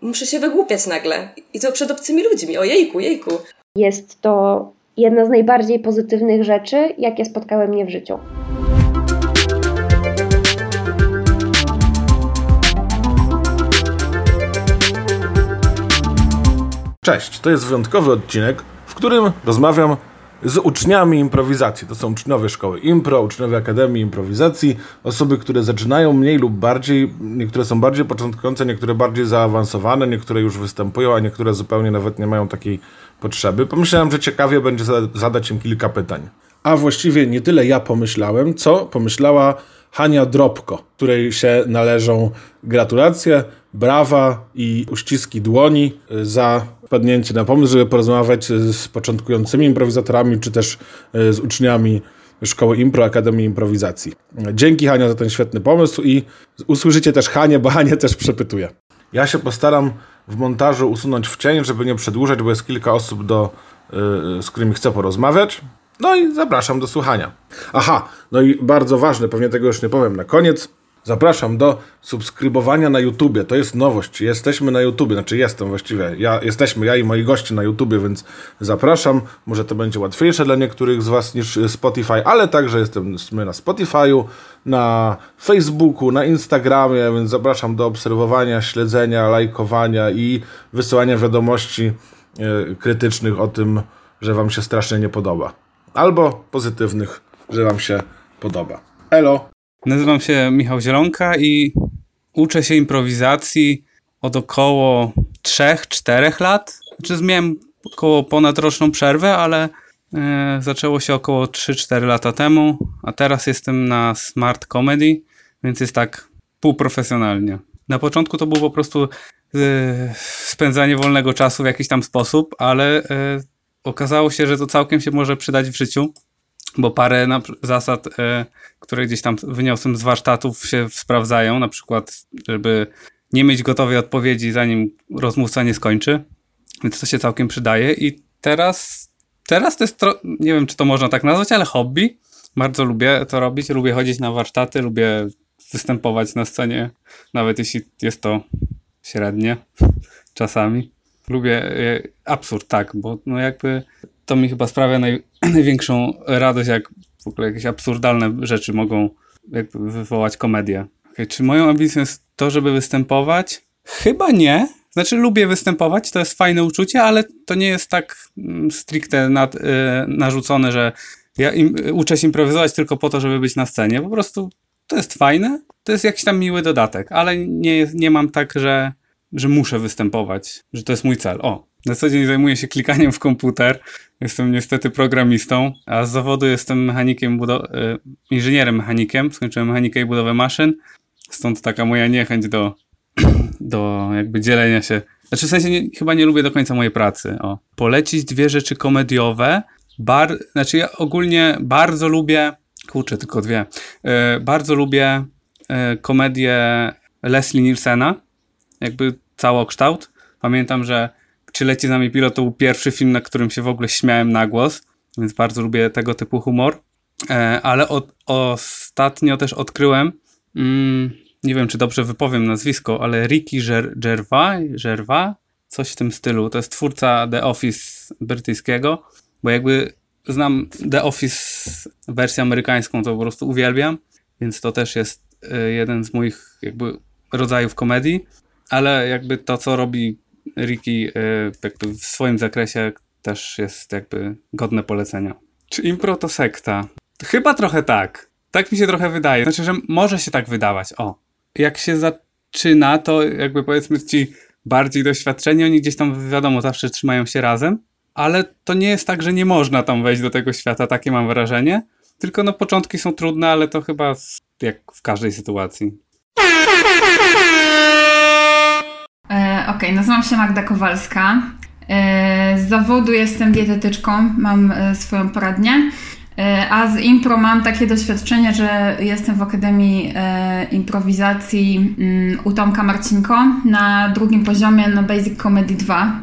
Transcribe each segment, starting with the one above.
muszę się wygłupiać nagle. I to przed obcymi ludźmi. O jejku, jejku. Jest to jedna z najbardziej pozytywnych rzeczy, jakie spotkały mnie w życiu. Cześć, to jest wyjątkowy odcinek, w którym rozmawiam z uczniami improwizacji. To są uczniowie szkoły impro, uczniowie Akademii Improwizacji, osoby, które zaczynają mniej lub bardziej, niektóre są bardziej początkujące, niektóre bardziej zaawansowane, niektóre już występują, a niektóre zupełnie nawet nie mają takiej potrzeby. Pomyślałem, że ciekawie będzie zadać im kilka pytań. A właściwie nie tyle ja pomyślałem, co pomyślała Hania Drobko, której się należą gratulacje, brawa i uściski dłoni za wpadnięcie na pomysł, żeby porozmawiać z początkującymi improwizatorami, czy też e, z uczniami Szkoły Impro Akademii Improwizacji. Dzięki Hania za ten świetny pomysł i usłyszycie też Hanię, bo Hania też przepytuje. Ja się postaram w montażu usunąć w cień, żeby nie przedłużać, bo jest kilka osób, do, yy, z którymi chcę porozmawiać. No i zapraszam do słuchania. Aha, no i bardzo ważne, pewnie tego już nie powiem na koniec. Zapraszam do subskrybowania na YouTubie. To jest nowość. Jesteśmy na YouTubie, znaczy jestem właściwie. Ja, jesteśmy, ja i moi goście na YouTubie, więc zapraszam. Może to będzie łatwiejsze dla niektórych z Was niż Spotify, ale także jesteśmy na Spotify'u, na Facebooku, na Instagramie, więc zapraszam do obserwowania, śledzenia, lajkowania i wysyłania wiadomości yy, krytycznych o tym, że Wam się strasznie nie podoba. Albo pozytywnych, że Wam się podoba. Elo! Nazywam się Michał Zielonka i uczę się improwizacji od około 3-4 lat. Znaczy miałem około ponadroczną przerwę, ale e, zaczęło się około 3-4 lata temu, a teraz jestem na Smart Comedy, więc jest tak półprofesjonalnie. Na początku to było po prostu e, spędzanie wolnego czasu w jakiś tam sposób, ale e, okazało się, że to całkiem się może przydać w życiu bo parę zasad, e, które gdzieś tam wyniosłem z warsztatów się sprawdzają, na przykład, żeby nie mieć gotowej odpowiedzi, zanim rozmówca nie skończy, więc to się całkiem przydaje i teraz, teraz to jest, nie wiem, czy to można tak nazwać, ale hobby. Bardzo lubię to robić, lubię chodzić na warsztaty, lubię występować na scenie, nawet jeśli jest to średnie czasami. Lubię e, absurd, tak, bo no jakby to mi chyba sprawia naj, największą radość, jak w ogóle jakieś absurdalne rzeczy mogą jakby wywołać komedię. Okay, czy moją ambicją jest to, żeby występować? Chyba nie. Znaczy, lubię występować, to jest fajne uczucie, ale to nie jest tak mm, stricte nad, y, narzucone, że ja im, uczę się improwizować tylko po to, żeby być na scenie. Po prostu to jest fajne, to jest jakiś tam miły dodatek, ale nie, nie mam tak, że, że muszę występować, że to jest mój cel. O, na co dzień zajmuję się klikaniem w komputer. Jestem niestety programistą, a z zawodu jestem mechanikiem, y, inżynierem mechanikiem. Skończyłem mechanikę i budowę maszyn. Stąd taka moja niechęć do, do jakby dzielenia się. Znaczy w sensie nie, chyba nie lubię do końca mojej pracy. O. Polecić dwie rzeczy komediowe. Bar, znaczy ja ogólnie bardzo lubię, kurczę, tylko dwie. Yy, bardzo lubię yy, komedię Leslie Nielsena. Jakby całokształt. Pamiętam, że czy leci z nami pilot to był pierwszy film, na którym się w ogóle śmiałem na głos, więc bardzo lubię tego typu humor. E, ale od, ostatnio też odkryłem, mm, nie wiem czy dobrze wypowiem nazwisko, ale Ricky Gervais, Gervais, coś w tym stylu. To jest twórca The Office brytyjskiego, bo jakby znam The Office wersję amerykańską, to po prostu uwielbiam, więc to też jest e, jeden z moich jakby rodzajów komedii, ale jakby to, co robi Ricky e, jakby w swoim zakresie też jest jakby godne polecenia. Czy impro to sekta? Chyba trochę tak. Tak mi się trochę wydaje. Znaczy, że może się tak wydawać. O. Jak się zaczyna, to jakby powiedzmy ci bardziej doświadczeni, oni gdzieś tam wiadomo, zawsze trzymają się razem, ale to nie jest tak, że nie można tam wejść do tego świata, takie mam wrażenie. Tylko no początki są trudne, ale to chyba jak w każdej sytuacji. Okej, okay, nazywam się Magda Kowalska. E, z zawodu jestem dietetyczką, mam e, swoją poradnię. E, a z impro mam takie doświadczenie, że jestem w Akademii Improwizacji mm, u Tomka Marcinko na drugim poziomie na Basic Comedy 2.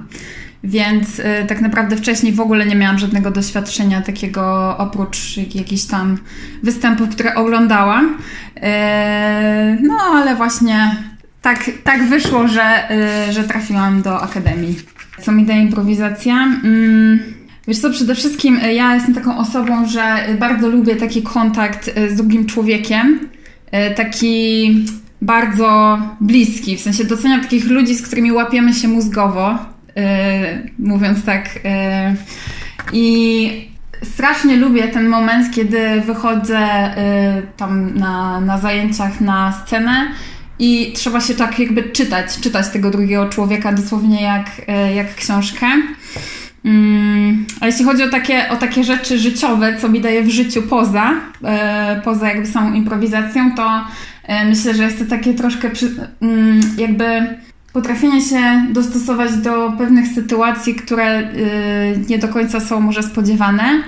Więc tak naprawdę wcześniej w ogóle nie miałam żadnego doświadczenia takiego oprócz jakichś tam występów, które oglądałam. No ale właśnie tak, tak wyszło, że, y, że trafiłam do akademii. Co mi daje improwizacja? Mm, wiesz co, przede wszystkim y, ja jestem taką osobą, że bardzo lubię taki kontakt y, z drugim człowiekiem. Taki bardzo bliski, w sensie doceniam takich ludzi, z którymi łapiemy się mózgowo, mówiąc tak. I strasznie lubię ten moment, kiedy wychodzę tam na, na zajęciach na scenę i trzeba się tak jakby czytać, czytać tego drugiego człowieka dosłownie jak, y, jak książkę. Mm, a jeśli chodzi o takie, o takie rzeczy życiowe, co mi daje w życiu poza, y, poza jakby samą improwizacją, to y, myślę, że jest to takie troszkę mm, jakby potrafienie się dostosować do pewnych sytuacji, które nie do końca są może spodziewane.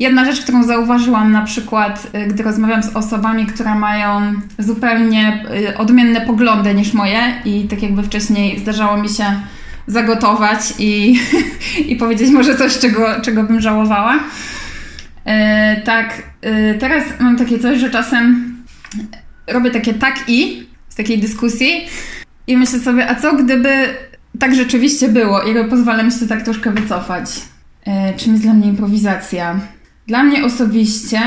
Jedna rzecz, którą zauważyłam na przykład, y, gdy rozmawiam z osobami, które mają zupełnie y, odmienne poglądy niż moje i tak jakby wcześniej zdarzało mi się zagotować i, i powiedzieć może coś, czego, czego bym żałowała. Y, Tak, y, teraz mam takie coś, że czasem robię takie tak i z takiej dyskusji i myślę sobie, a co gdyby tak rzeczywiście było? I pozwala mi się tak troszkę wycofać. E, czym jest dla mnie improwizacja? Dla mnie osobiście,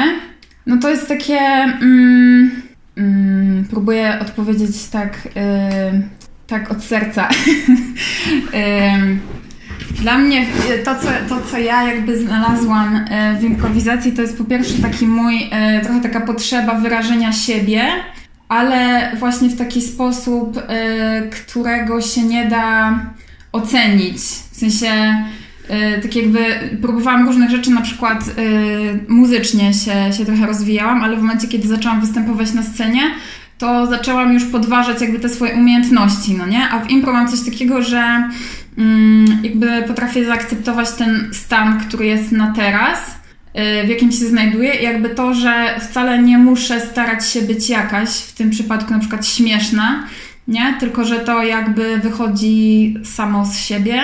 no to jest takie. Mm, mm, próbuję odpowiedzieć tak, y, tak od serca. Ym, dla mnie to co, to, co ja jakby znalazłam w improwizacji, to jest po pierwsze taki mój, trochę taka potrzeba wyrażenia siebie, ale właśnie w taki sposób, którego się nie da ocenić. W sensie, tak jakby próbowałam różnych rzeczy, na przykład y, muzycznie się, się trochę rozwijałam, ale w momencie, kiedy zaczęłam występować na scenie, to zaczęłam już podważać jakby te swoje umiejętności, no nie? A w impro mam coś takiego, że mm, jakby potrafię zaakceptować ten stan, który jest na teraz, y, w jakim się znajduję i jakby to, że wcale nie muszę starać się być jakaś, w tym przypadku na przykład śmieszna, nie? Tylko, że to jakby wychodzi samo z siebie.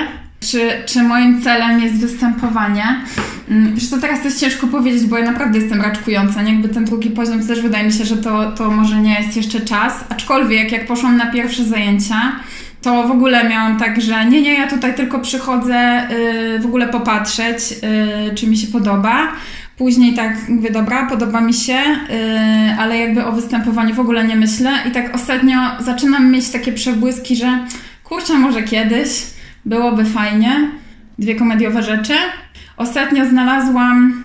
Czy, czy moim celem jest występowanie? Mm, Wiesz co, teraz to jest ciężko powiedzieć, bo ja naprawdę jestem raczkująca. Nie? Jakby ten drugi poziom to też wydaje mi się, że to, to może nie jest jeszcze czas. Aczkolwiek jak poszłam na pierwsze zajęcia, to w ogóle miałam tak, że nie, nie, ja tutaj tylko przychodzę yy, w ogóle popatrzeć, yy, czy mi się podoba. Później tak mówię, dobra, podoba mi się, yy, ale jakby o występowaniu w ogóle nie myślę. I tak ostatnio zaczynam mieć takie przebłyski, że kurczę, może kiedyś byłoby fajnie. Dwie komediowe rzeczy. Ostatnio znalazłam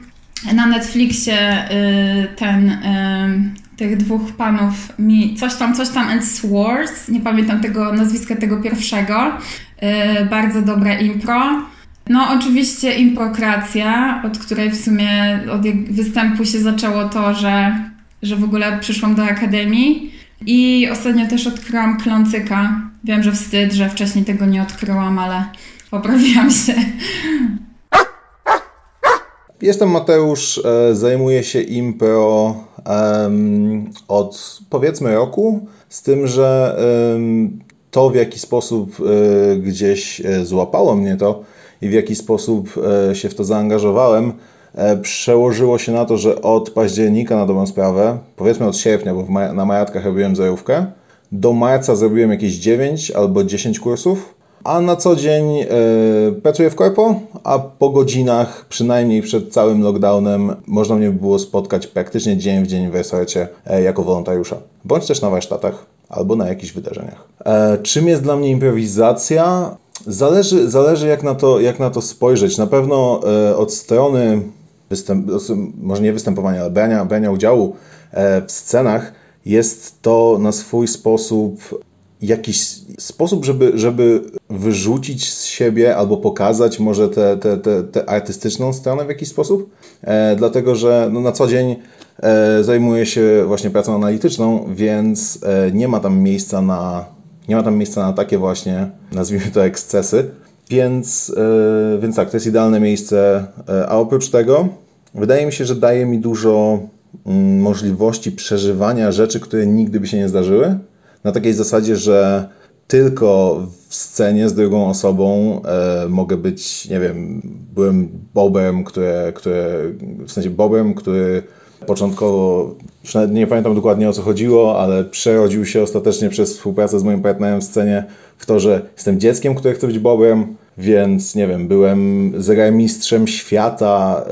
na Netflixie y, ten, y, tych dwóch panów, mi coś tam, coś tam and Swords, nie pamiętam tego nazwiska tego pierwszego. Y, bardzo dobre impro. No oczywiście improkracja, od której w sumie od występu się zaczęło to, że, że w ogóle przyszłam do akademii. I ostatnio też odkryłam klącyka. Wiem, że wstyd, że wcześniej tego nie odkryłam, ale poprawiłam się. Jestem Mateusz, e, zajmuję się impro em, od powiedzmy roku, z tym, że em, to w jaki sposób e, gdzieś e, złapało mnie to i w jaki sposób się w to zaangażowałem, przełożyło się na to, że od października na dobrą sprawę, powiedzmy od sierpnia, bo na majatkach robiłem zerówkę, do marca zrobiłem jakieś 9 albo 10 kursów, a na co dzień e, pracuję w korpo, a po godzinach, przynajmniej przed całym lockdownem, można mnie było spotkać praktycznie dzień w dzień w resorcie e, jako wolontariusza, bądź też na warsztatach albo na jakichś wydarzeniach. E, czym jest dla mnie improwizacja? Zależy, zależy jak, na to, jak na to spojrzeć. Na pewno e, od strony występ, może nie występowania, ale brania, brania udziału e, w scenach jest to na swój sposób jakiś sposób, żeby, żeby wyrzucić z siebie albo pokazać może tę te, te, te artystyczną stronę w jakiś sposób. E, dlatego, że no, na co dzień e, zajmuję się właśnie pracą analityczną, więc e, nie ma tam miejsca na nie ma tam miejsca na takie właśnie, nazwijmy to ekscesy. Więc, e, więc tak, to jest idealne miejsce. E, a oprócz tego wydaje mi się, że daje mi dużo mm, możliwości przeżywania rzeczy, które nigdy by się nie zdarzyły na takiej zasadzie, że tylko w scenie z drugą osobą e, mogę być, nie wiem, byłem Bobem, które, które, w sensie Bobem, który początkowo, nie pamiętam dokładnie o co chodziło, ale przerodził się ostatecznie przez współpracę z moim partnerem w scenie w to, że jestem dzieckiem, które chce być Bobem, więc nie wiem, byłem zegarmistrzem świata.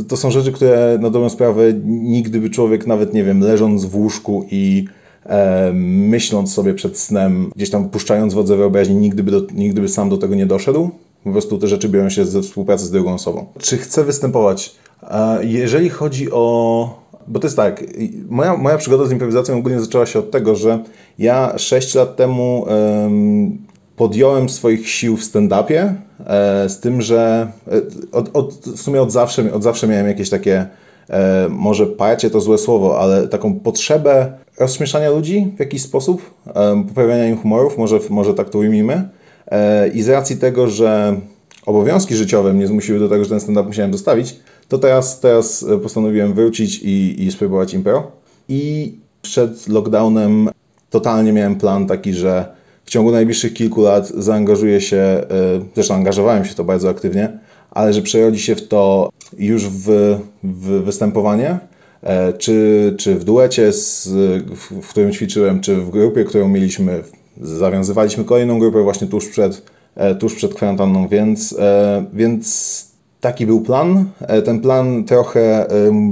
E, to są rzeczy, które na dobrą sprawę nigdy by człowiek nawet, nie wiem, leżąc w łóżku i e, myśląc sobie przed snem, gdzieś tam puszczając wodze wyobraźni, nigdy by, do, nigdy by sam do tego nie doszedł. Po prostu te rzeczy biorą się ze współpracy z drugą osobą. Czy chcę występować? E, jeżeli chodzi o bo to jest tak, moja, moja przygoda z improwizacją ogólnie zaczęła się od tego, że ja 6 lat temu um, podjąłem swoich sił w stand-upie, e, z tym, że e, od, od, w sumie od zawsze, od zawsze miałem jakieś takie, e, może parcie to złe słowo, ale taką potrzebę rozśmieszania ludzi w jakiś sposób, poprawiania im humorów, może, może tak to ujmijmy. I z racji tego, że obowiązki życiowe mnie zmusiły do tego, że ten stand-up musiałem dostawić, to teraz, teraz postanowiłem wrócić i, i spróbować impro. I przed lockdownem totalnie miałem plan taki, że w ciągu najbliższych kilku lat zaangażuję się, e, zresztą angażowałem się to bardzo aktywnie, ale że przerodzi się w to już w, w występowanie, e, czy, czy w duecie, z, w którym ćwiczyłem, czy w grupie, którą mieliśmy. Zawiązywaliśmy kolejną grupę właśnie tuż przed, e, tuż przed kwarantanną, więc, więc taki był plan. Ten plan trochę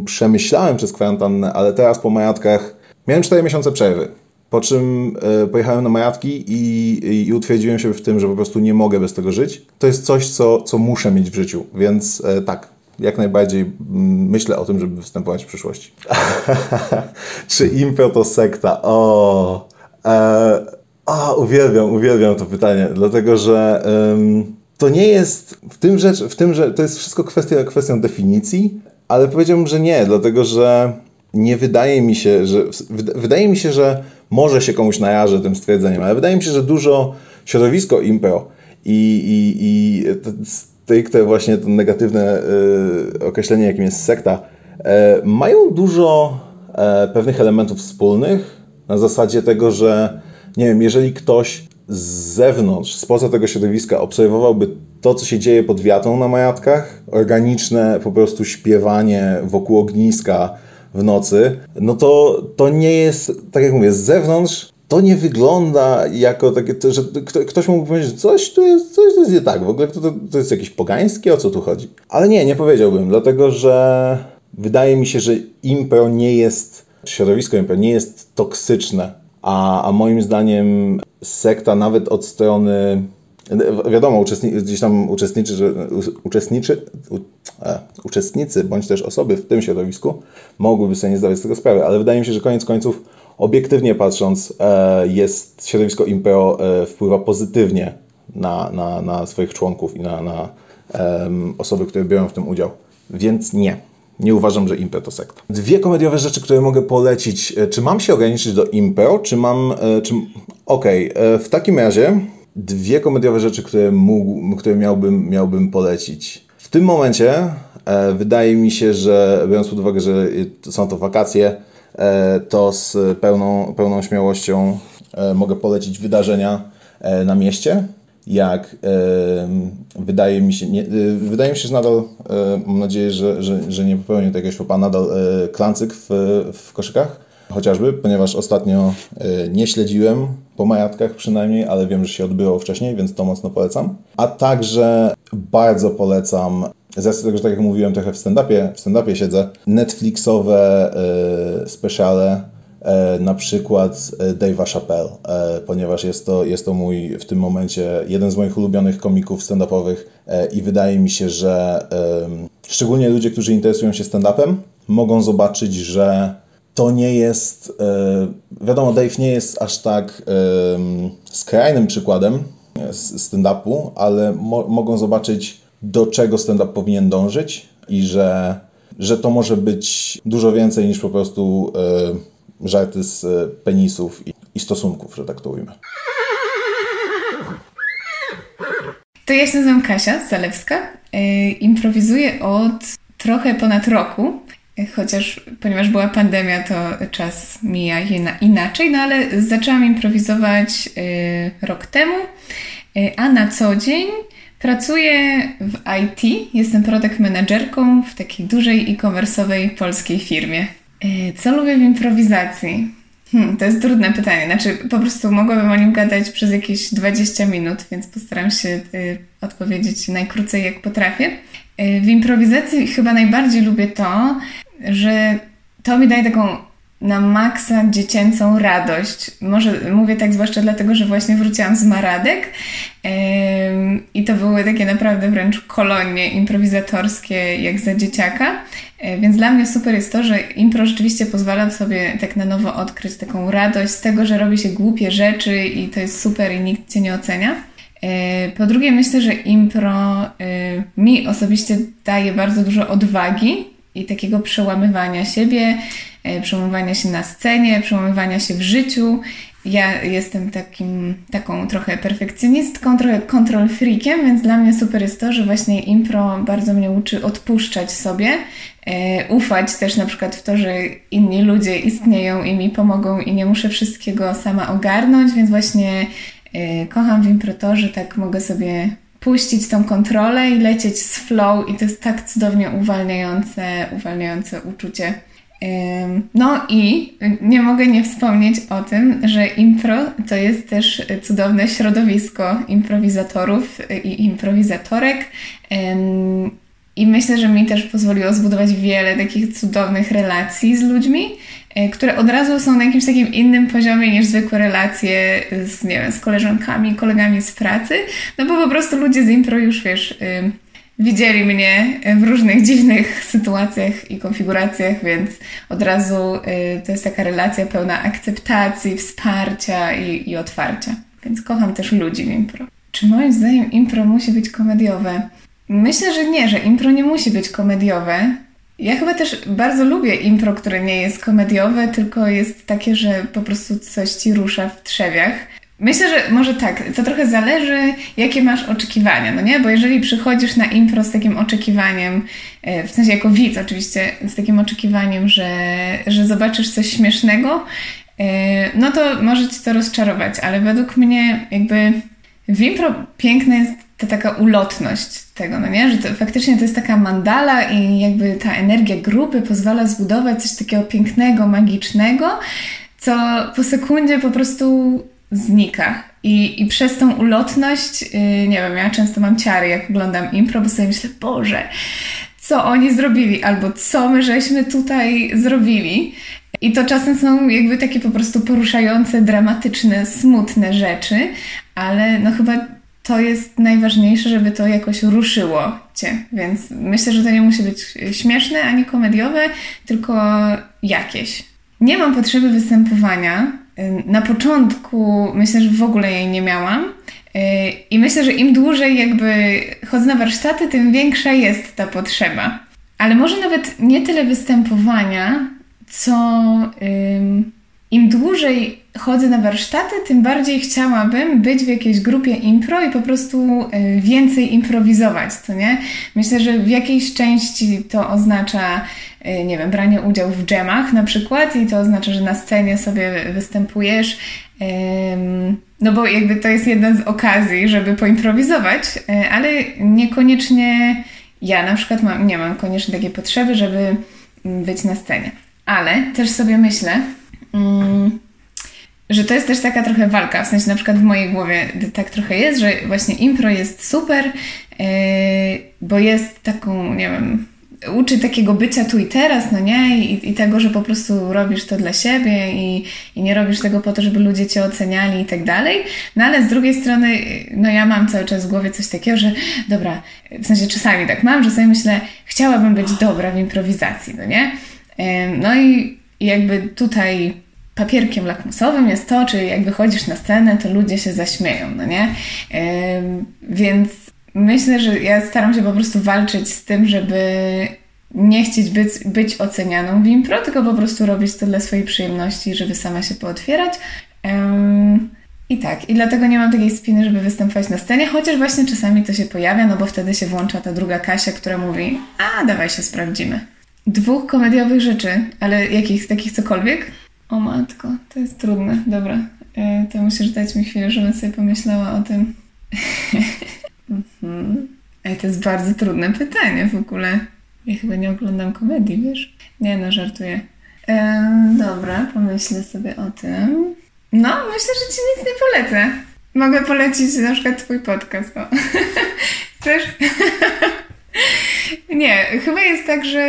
przemyślałem przez kwarantannę, ale teraz po majatkach miałem 4 miesiące przerwy. Po czym e, pojechałem na majatki i, i utwierdziłem się w tym, że po prostu nie mogę bez tego żyć. To jest coś, co, co muszę mieć w życiu, więc e, tak, jak najbardziej myślę o tym, żeby występować w przyszłości. Czy impro to sekta? O, e, o, uwielbiam, uwielbiam to pytanie, dlatego że to nie jest w tym rzecz, w tym, że to jest wszystko kwestia, kwestią definicji, ale powiedziałbym, że nie, dlatego że nie wydaje mi się, że wydaje mi się, że może się komuś najarzę tym stwierdzeniem, ale wydaje mi się, że dużo środowisko impro i, i, i właśnie to negatywne y, określenie, jakim jest sekta, y, mają dużo y, pewnych elementów wspólnych na zasadzie tego, że nie wiem, jeżeli ktoś z zewnątrz, spoza tego środowiska obserwowałby to, co się dzieje pod wiatą na majatkach, organiczne po prostu śpiewanie wokół ogniska, w nocy, no to to nie jest, tak jak mówię, z zewnątrz to nie wygląda jako takie, że ktoś mógłby powiedzieć, że coś tu jest, coś tu jest nie tak, w ogóle to, to jest jakieś pogańskie, o co tu chodzi. Ale nie, nie powiedziałbym, dlatego że wydaje mi się, że impro nie jest, środowisko impro nie jest toksyczne, a, a moim zdaniem sekta nawet od strony Wiadomo, uczestni gdzieś tam uczestniczy, że, uczestniczy, u, e, uczestnicy bądź też osoby w tym środowisku mogłyby sobie nie zdawać z tego sprawy, ale wydaje mi się, że koniec końców, obiektywnie patrząc, e, jest środowisko impero e, wpływa pozytywnie na, na, na swoich członków i na, na osoby, które biorą w tym udział. Więc nie. Nie uważam, że impro to sekta. Dwie komediowe rzeczy, które mogę polecić. E, czy mam się ograniczyć do impro, czy mam... E, czy... Okej, okay. E, w takim razie dwie komediowe rzeczy, które, mógł, które miałbym, miałbym polecić. W tym momencie wydaje mi się, że biorąc pod uwagę, że są to wakacje, to z pełną, pełną śmiałością mogę polecić wydarzenia na mieście. Jak e, wydaje mi się, nie, e, wydaje mi się, że nadal, mam nadzieję, że, że, że nie popełnię tego fauxpas, nadal klancyk w, w koszykach chociażby, ponieważ ostatnio e, nie śledziłem po majatkach przynajmniej, ale wiem, że się odbyło wcześniej, więc to mocno polecam. A także bardzo polecam, z racji tego, że tak jak mówiłem trochę w stand-upie, w stand-upie siedzę, Netflixowe e, speciale, e, na przykład Dave'a Chappelle, ponieważ jest to, jest to mój w tym momencie jeden z moich ulubionych komików stand-upowych i wydaje mi się, że szczególnie ludzie, którzy interesują się stand-upem, mogą zobaczyć, że to nie jest, e, wiadomo, Dave nie jest aż tak skrajnym przykładem stand-upu, ale mo mogą zobaczyć, do czego stand-up powinien dążyć i że, że to może być dużo więcej niż po prostu e, żarty z penisów i, i stosunków, że tak to ujmę. To ja się nazywam Kasia Zalewska. Yy, improwizuję od trochę ponad roku Chociaż, ponieważ była pandemia, to czas mija inaczej, no ale zaczęłam improwizować rok temu, a na co dzień Pracuję w IT, jestem product managerką w takiej dużej e-commerce'owej polskiej firmie. E, co lubię w improwizacji? Hmm, to jest trudne pytanie. Znaczy, po prostu mogłabym o nim gadać przez jakieś 20 minut, więc postaram się y, odpowiedzieć najkrócej jak potrafię. Y, w improwizacji chyba najbardziej lubię to, że to mi daje taką na maksa dziecięcą radość. Może mówię tak zwłaszcza dlatego, że właśnie wróciłam z Maradek i to były takie naprawdę wręcz kolonie improwizatorskie jak za dzieciaka. E, więc dla mnie super jest to, że impro rzeczywiście pozwala sobie tak na nowo odkryć taką radość z tego, że robi się głupie rzeczy i to jest super i nikt cię nie ocenia. E, po drugie, myślę, że impro e, mi osobiście daje bardzo dużo odwagi i takiego przełamywania siebie, przełamywania się na scenie, przełamywania się w życiu ja jestem takim, taką trochę perfekcjonistką, trochę control freakiem, więc dla mnie super jest to, że właśnie impro bardzo mnie uczy odpuszczać sobie, e, ufać też na przykład w to, że inni ludzie istnieją i mi pomogą i nie muszę wszystkiego sama ogarnąć, więc właśnie e, kocham w impro to, że tak mogę sobie puścić tą kontrolę i lecieć z flow i to jest tak cudownie uwalniające, uwalniające uczucie. No i nie mogę nie wspomnieć o tym, że impro to jest też cudowne środowisko improwizatorów i improwizatorek. I myślę, że mi też pozwoliło zbudować wiele takich cudownych relacji z ludźmi, e, które od razu są na jakimś takim innym poziomie niż zwykłe relacje z, nie wiem, z koleżankami, kolegami z pracy, no bo po prostu ludzie z impro już, wiesz, widzieli mnie w różnych dziwnych sytuacjach i konfiguracjach, więc od razu y, to jest taka relacja pełna akceptacji, wsparcia i, i otwarcia. Więc kocham też ludzi w impro. Czy moim zdaniem impro musi być komediowe? Myślę, że nie, że impro nie musi być komediowe. Ja chyba też bardzo lubię impro, które nie jest komediowe, tylko jest takie, że po prostu coś ci rusza w trzewiach. Myślę, że może tak, to trochę zależy, jakie masz oczekiwania, no nie? Bo jeżeli przychodzisz na impro z takim oczekiwaniem, e, w sensie jako widz oczywiście, z takim oczekiwaniem, że, że zobaczysz coś śmiesznego, e, no to może ci to rozczarować, ale według mnie jakby w impro piękna jest ta taka ulotność tego, no nie? Że to, faktycznie to jest taka mandala i jakby ta energia grupy pozwala zbudować coś takiego pięknego, magicznego, co po sekundzie po prostu znika. I, I przez tą ulotność, yy, nie wiem, ja często mam ciary, jak oglądam impro, bo sobie myślę, Boże, co oni zrobili, albo co my żeśmy tutaj zrobili. I to czasem są jakby takie po prostu poruszające, dramatyczne, smutne rzeczy, ale no chyba to jest najważniejsze, żeby to jakoś ruszyło cię. Więc myślę, że to nie musi być śmieszne ani komediowe, tylko jakieś. Nie mam potrzeby występowania, na początku myślę, że w ogóle jej nie miałam. Y, I myślę, że im dłużej jakby chodzę na warsztaty, tym większa jest ta potrzeba. Ale może nawet nie tyle występowania, co im dłużej chodzę na warsztaty, tym bardziej chciałabym być w jakiejś grupie impro i po prostu y, więcej improwizować, co nie? Myślę, że w jakiejś części to oznacza nie wiem, branie udziału w dżemach na przykład i to oznacza, że na scenie sobie występujesz, no bo jakby to jest jedna z okazji, żeby poimprowizować, y, ale niekoniecznie ja na przykład mam, nie mam koniecznie takiej potrzeby, żeby mm, być na scenie. Ale też sobie myślę, mm, że to jest też taka trochę walka, w sensie na przykład w mojej głowie tak trochę jest, że właśnie impro jest super, y, bo jest taką, nie wiem, uczy takiego bycia tu i teraz, no nie? I, I, tego, że po prostu robisz to dla siebie i, i nie robisz tego po to, żeby ludzie cię oceniali i tak dalej. No ale z drugiej strony, no ja mam cały czas w głowie coś takiego, że dobra, w sensie czasami tak mam, że sobie myślę, chciałabym być dobra w improwizacji, no nie? No i jakby tutaj papierkiem lakmusowym jest to, czy jak wychodzisz na scenę, to ludzie się zaśmieją, no nie? Więc myślę, że ja staram się po prostu walczyć z tym, żeby nie chcieć być, być ocenianą w impro, tylko po prostu robić to dla swojej przyjemności, żeby sama się pootwierać. Um, I tak, i dlatego nie mam takiej spiny, żeby występować na scenie, chociaż właśnie czasami to się pojawia, no bo wtedy się włącza ta druga Kasia, która mówi, a dawaj się sprawdzimy. Dwóch komediowych rzeczy, ale jakich, takich cokolwiek? O matko, to jest trudne, dobra. E, to musisz dać mi chwilę, żebym sobie pomyślała o tym. Mhm. Ej, to jest bardzo trudne pytanie w ogóle. Ja chyba nie oglądam komedii, wiesz? Nie, no, żartuję. Ehm, dobra, pomyślę sobie o tym. No, myślę, że ci nic nie polecę. Mogę polecić na przykład twój podcast. O. Chcesz? nie, chyba jest tak, że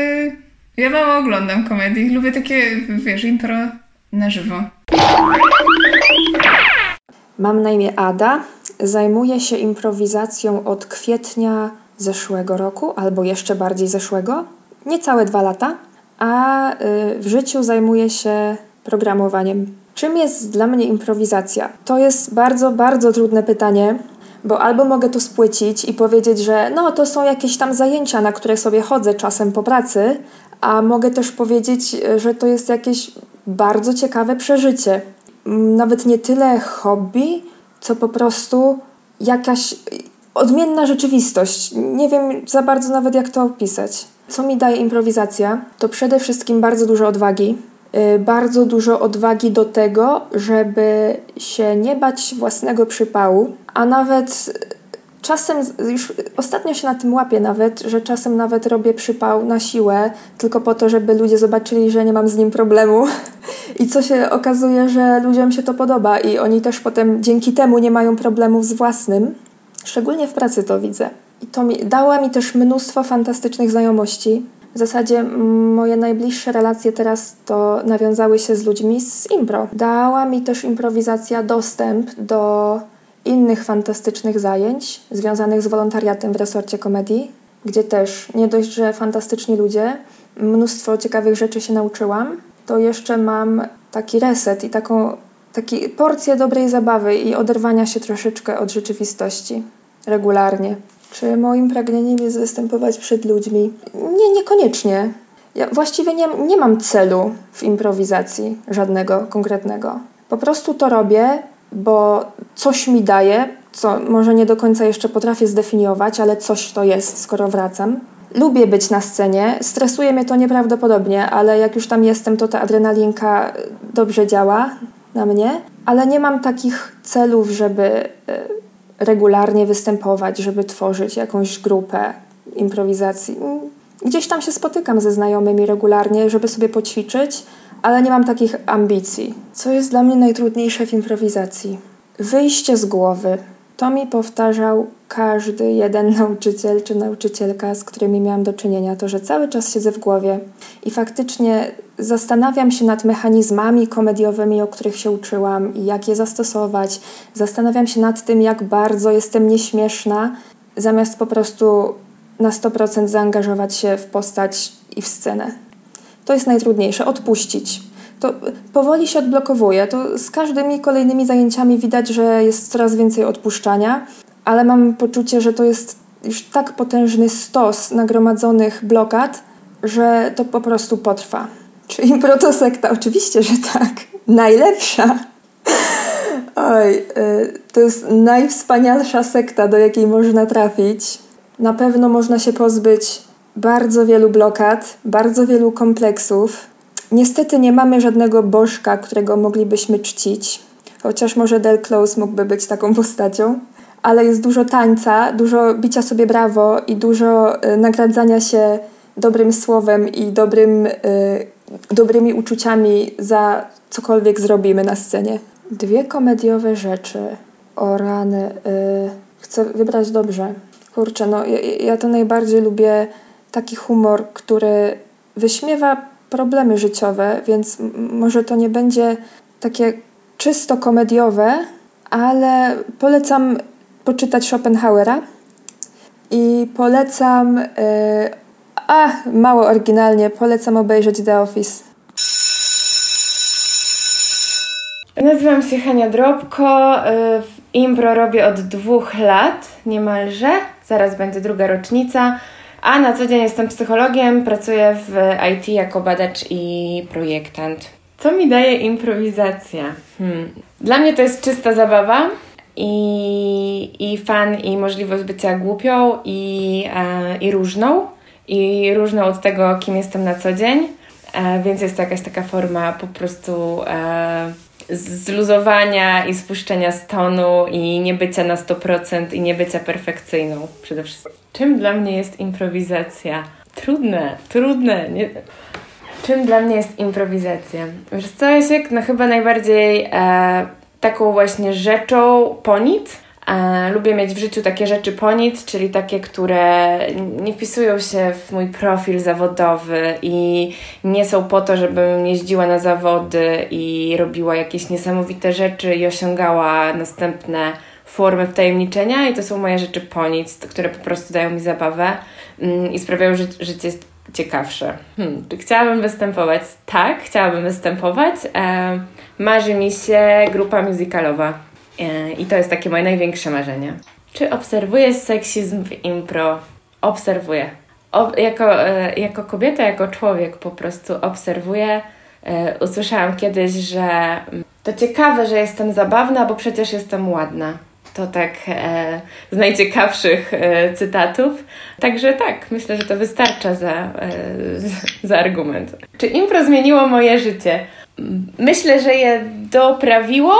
ja mało oglądam komedii. Lubię takie, wiesz, impro na żywo. Mam na imię Ada. Zajmuję się improwizacją od kwietnia zeszłego roku, albo jeszcze bardziej zeszłego, niecałe dwa lata, a y, w życiu zajmuję się programowaniem. Czym jest dla mnie improwizacja? To jest bardzo, bardzo trudne pytanie, bo albo mogę to spłycić i powiedzieć, że no to są jakieś tam zajęcia, na które sobie chodzę czasem po pracy, a mogę też powiedzieć, że to jest jakieś bardzo ciekawe przeżycie. Nawet nie tyle hobby, co po prostu jakaś odmienna rzeczywistość. Nie wiem za bardzo nawet jak to opisać. Co mi daje improwizacja, to przede wszystkim bardzo dużo odwagi. Yy, bardzo dużo odwagi do tego, żeby się nie bać własnego przypału, a nawet czasem, już ostatnio się na tym łapię nawet, że czasem nawet robię przypał na siłę, tylko po to, żeby ludzie zobaczyli, że nie mam z nim problemu. I co się okazuje, że ludziom się to podoba i oni też potem dzięki temu nie mają problemów z własnym. Szczególnie w pracy to widzę. I to mi, dała mi też mnóstwo fantastycznych znajomości. W zasadzie moje najbliższe relacje teraz to nawiązały się z ludźmi z impro. Dała mi też improwizacja dostęp do innych fantastycznych zajęć związanych z wolontariatem w resorcie komedii, gdzie też nie dość, że fantastyczni ludzie, mnóstwo ciekawych rzeczy się nauczyłam, to jeszcze mam taki reset i taką taki porcję dobrej zabawy i oderwania się troszeczkę od rzeczywistości regularnie. Czy moim pragnieniem jest występować przed ludźmi? Nie, niekoniecznie. Ja właściwie nie, nie mam celu w improwizacji żadnego konkretnego. Po prostu to robię, bo coś mi daje, co może nie do końca jeszcze potrafię zdefiniować, ale coś to jest, skoro wracam. Lubię być na scenie, stresuje mnie to nieprawdopodobnie, ale jak już tam jestem, to ta adrenalinka dobrze działa na mnie, ale nie mam takich celów, żeby e, regularnie występować, żeby tworzyć jakąś grupę improwizacji. Gdzieś tam się spotykam ze znajomymi regularnie, żeby sobie poćwiczyć, ale nie mam takich ambicji. Co jest dla mnie najtrudniejsze w improwizacji? Wyjście z głowy. To mi powtarzał każdy jeden nauczyciel czy nauczycielka, z którymi miałam do czynienia, to że cały czas siedzę w głowie i faktycznie zastanawiam się nad mechanizmami komediowymi, o których się uczyłam i jak je zastosować. Zastanawiam się nad tym, jak bardzo jestem nieśmieszna, zamiast po prostu na 100% zaangażować się w postać i w scenę. To jest najtrudniejsze odpuścić. To powoli się odblokowuje. To z każdymi kolejnymi zajęciami widać, że jest coraz więcej odpuszczania, ale mam poczucie, że to jest już tak potężny stos nagromadzonych blokad, że to po prostu potrwa. Czy impro to sekta? Oczywiście, że tak. Najlepsza. Oj, y, to jest najwspanialsza sekta, do jakiej można trafić. Na pewno można się pozbyć bardzo wielu blokad, bardzo wielu kompleksów. Niestety nie mamy żadnego bożka, którego moglibyśmy czcić, chociaż może Del Close mógłby być taką postacią. Ale jest dużo tańca, dużo bicia sobie brawo i dużo y, nagradzania się dobrym słowem i dobrym, y, dobrymi uczuciami za cokolwiek zrobimy na scenie. Dwie komediowe rzeczy. O rany. Y, chcę wybrać dobrze. Kurczę, no ja, ja to najbardziej lubię taki humor, który wyśmiewa problemy życiowe, więc może to nie będzie takie czysto komediowe, ale polecam poczytać Schopenhauera i polecam, yy, a mało oryginalnie, polecam obejrzeć The Office. Nazywam się Hania Drobko, y, impro robię od dwóch lat niemalże, zaraz będzie druga rocznica, a na co dzień jestem psychologiem, pracuję w IT jako badacz i projektant. Co mi daje improwizacja? Hmm. Dla mnie to jest czysta zabawa i, i fan, i możliwość bycia głupią i, e, i różną. I różną od tego, kim jestem na co dzień. E, więc jest to jakaś taka forma po prostu e, zluzowania i spuszczenia z tonu i nie bycia na 100% i nie bycia perfekcyjną przede wszystkim. Czym dla mnie jest improwizacja? Trudne, trudne. Nie... Czym dla mnie jest improwizacja? Wiesz co, Jasiek? No chyba najbardziej e, taką właśnie rzeczą po nic. E, lubię mieć w życiu takie rzeczy po nic, czyli takie, które nie wpisują się w mój profil zawodowy i nie są po to, żebym jeździła na zawody i robiła jakieś niesamowite rzeczy i osiągała następne formy wtajemniczenia i to są moje rzeczy po nic, które po prostu dają mi zabawę mm, i sprawiają, że życie jest ciekawsze. Hmm, czy chciałabym występować? Tak, chciałabym występować. E, marzy mi się grupa musicalowa e, i to jest takie moje największe marzenie. Czy obserwujesz seksizm w impro? Obserwuję. O, jako, e, jako kobieta, jako człowiek po prostu obserwuję. E, usłyszałam kiedyś, że mm, to ciekawe, że jestem zabawna, bo przecież jestem ładna to tak e, z najciekawszych e, cytatów. Także tak, myślę, że to wystarcza za, e, za argument. Czy impro zmieniło moje życie? Myślę, że je doprawiło,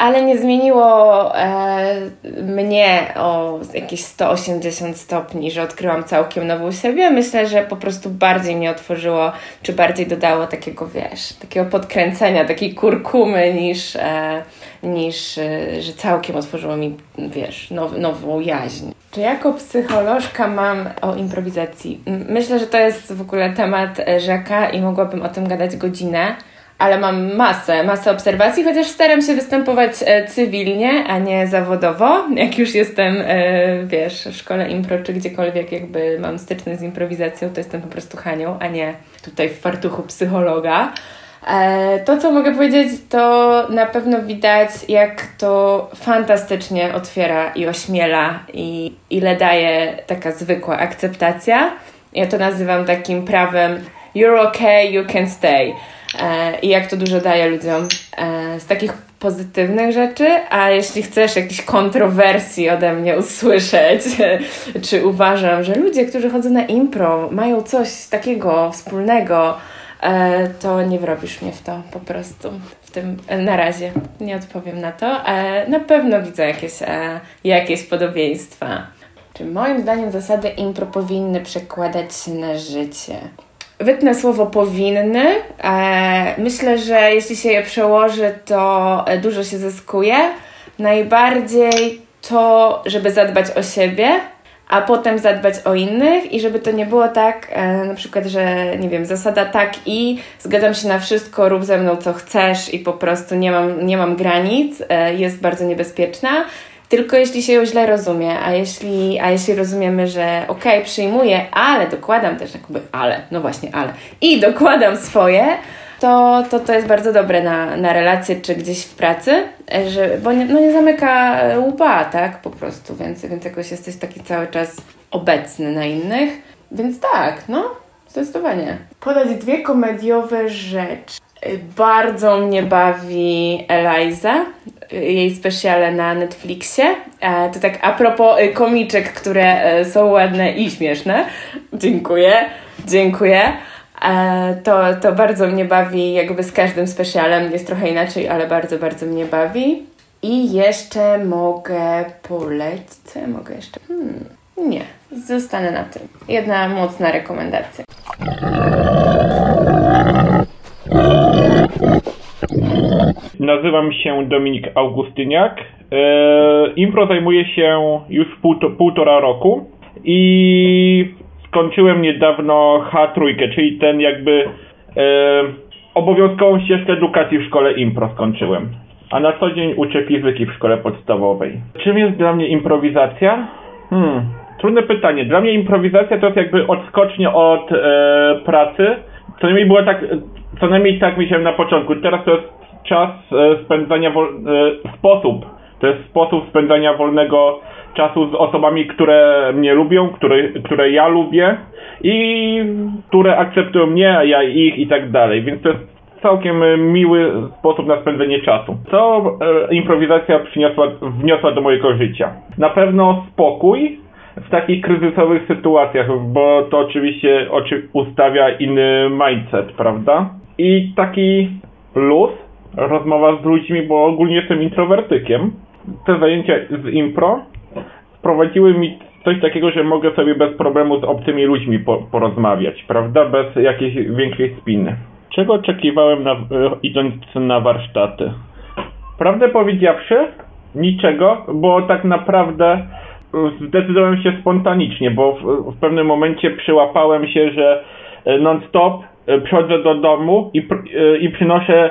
ale nie zmieniło e, mnie o jakieś 180 stopni, że odkryłam całkiem nową siebie. Myślę, że po prostu bardziej mnie otworzyło, czy bardziej dodało takiego, wiesz, takiego podkręcenia, takiej kurkumy niż, e, niż e, że całkiem otworzyło mi, wiesz, now, nową jaźń. Czy jako psycholożka mam o improwizacji? Myślę, że to jest w ogóle temat rzeka i mogłabym o tym gadać godzinę ale mam masę, masę obserwacji, chociaż staram się występować e, cywilnie, a nie zawodowo. Jak już jestem, e, wiesz, w szkole impro czy gdziekolwiek jakby mam styczność z improwizacją, to jestem po prostu Hanią, a nie tutaj w fartuchu psychologa. E, to, co mogę powiedzieć, to na pewno widać, jak to fantastycznie otwiera i ośmiela, i ile daje taka zwykła akceptacja. Ja to nazywam takim prawem you're okay, you can stay. E, i jak to dużo daje ludziom e, z takich pozytywnych rzeczy, a jeśli chcesz jakichś kontrowersji ode mnie usłyszeć, czy uważam, że ludzie, którzy chodzą na impro, mają coś takiego wspólnego, e, to nie wrobisz mnie w to po prostu. W tym na razie nie odpowiem na to, na pewno widzę jakieś, jakieś podobieństwa. Czy moim zdaniem zasady impro powinny przekładać się na życie? Wytnę słowo powinny. E, myślę, że jeśli się je przełoży, to dużo się zyskuje. Najbardziej to, żeby zadbać o siebie, a potem zadbać o innych i żeby to nie było tak, e, na przykład, że nie wiem, zasada tak i zgadzam się na wszystko, rób ze mną co chcesz i po prostu nie mam, nie mam granic, e, jest bardzo niebezpieczna tylko jeśli się ją źle rozumie, a jeśli, a jeśli rozumiemy, że okej, okay, przyjmuję, ale dokładam też jakby ale, no właśnie ale, i dokładam swoje, to, to to jest bardzo dobre na, na relacje czy gdzieś w pracy, że, bo nie, no nie zamyka łba, tak, po prostu, więc, więc jakoś jesteś taki cały czas obecny na innych, więc tak, no, zdecydowanie. Podać dwie komediowe rzeczy. Bardzo mnie bawi Eliza, jej specjale na Netflixie. E, to tak a propos y, komiczek, które e, są ładne i śmieszne. Dziękuję, dziękuję. E, to, to bardzo mnie bawi, jakby z każdym specjalem jest trochę inaczej, ale bardzo, bardzo mnie bawi. I jeszcze mogę polecić. Co ja mogę jeszcze? Hmm, nie, zostanę na tym. Jedna mocna rekomendacja. Nazywam się Dominik Augustyniak. E, impro zajmuję się już półtora roku i skończyłem niedawno H3, czyli ten jakby e, obowiązkową ścieżkę edukacji w szkole impro skończyłem. A na co dzień uczę fizyki w szkole podstawowej. Czym jest dla mnie improwizacja? Hmm, trudne pytanie. Dla mnie improwizacja to jest jakby odskocznie od e, pracy. Co najmniej było tak, co najmniej tak myślałem na początku. Teraz to jest czas e, spędzania, wol... E, sposób, to jest sposób spędzania wolnego czasu z osobami, które mnie lubią, które, które ja lubię i które akceptują mnie, a ja ich i tak dalej, więc to jest całkiem miły sposób na spędzenie czasu. Co e, improwizacja przyniosła, wniosła do mojego życia? Na pewno spokój w takich kryzysowych sytuacjach, bo to oczywiście oczy, ustawia inny mindset, prawda? I taki luz, rozmowa z ludźmi, bo ogólnie jestem introwertykiem. Te zajęcia z impro wprowadziły mi coś takiego, że mogę sobie bez problemu z obcymi ludźmi po, porozmawiać, prawda? Bez jakiejś większej spiny. Czego oczekiwałem na, idąc na warsztaty? Prawdę powiedziawszy, niczego, bo tak naprawdę zdecydowałem się spontanicznie, bo w, w pewnym momencie przyłapałem się, że non-stop przychodzę do domu i, i przynoszę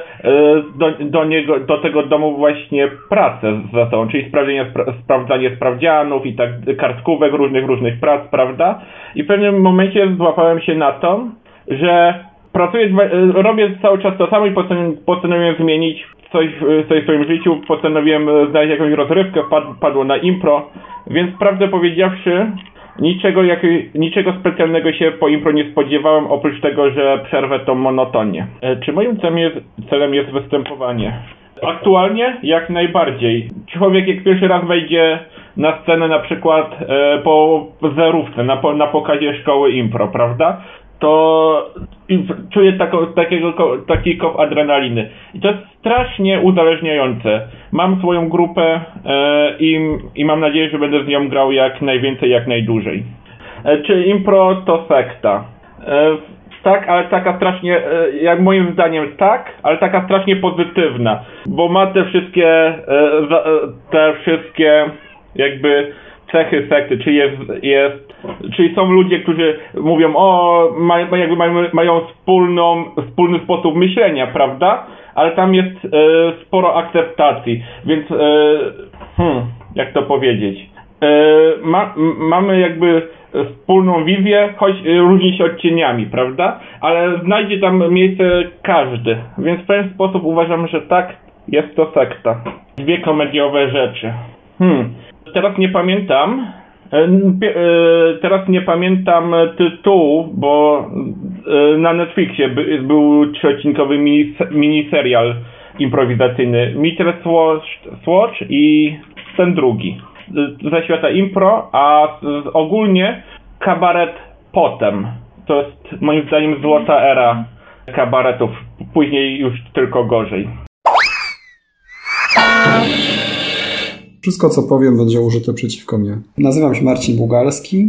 do, do, niego, do tego domu właśnie pracę za sobą, czyli sprawdzenie, spra sprawdzanie sprawdzianów i tak kartkówek różnych, różnych prac, prawda? I w pewnym momencie złapałem się na to, że pracuję, robię cały czas to samo i postanowiłem, postanowiłem zmienić coś, coś w swoim życiu, postanowiłem znaleźć jakąś rozrywkę, padło na impro, więc prawdę powiedziawszy, niczego, jak, niczego specjalnego się po impro nie spodziewałem, oprócz tego, że przerwę tą monotonię. E, czy moim celem jest, celem jest występowanie? Aktualnie jak najbardziej. Człowiek jak pierwszy raz wejdzie na scenę na przykład e, po zerówce, na, na pokazie szkoły impro, prawda? To czuję taką, takiego, taki kop adrenaliny. I to jest strasznie uzależniające. Mam swoją grupę e, i, i mam nadzieję, że będę z nią grał jak najwięcej, jak najdłużej. E, czy impro to sekta? E, tak, ale taka strasznie, e, jak moim zdaniem tak, ale taka strasznie pozytywna, bo ma te wszystkie, e, e, te wszystkie jakby cechy sekty, czy jest, jest czyli są ludzie, którzy mówią, o, ma, jakby mają, mają wspólną, wspólny sposób myślenia, prawda? Ale tam jest e, sporo akceptacji, więc, e, hmm, jak to powiedzieć, e, ma, mamy jakby wspólną wizję, choć różni się odcieniami, prawda? Ale znajdzie tam miejsce każdy, więc w ten sposób uważam, że tak, jest to sekta. Dwie komediowe rzeczy. Hmm, teraz nie pamiętam. E, e, teraz nie pamiętam tytułu, bo e, na Netflixie był trzyodcinkowy miniserial improwizacyjny. Mitre Swatch i ten drugi. Ze świata impro, a ogólnie kabaret potem. To jest moim zdaniem złota era kabaretów. Później już tylko gorzej. Wszystko, co powiem, będzie użyte przeciwko mnie. Nazywam się Marcin Bugalski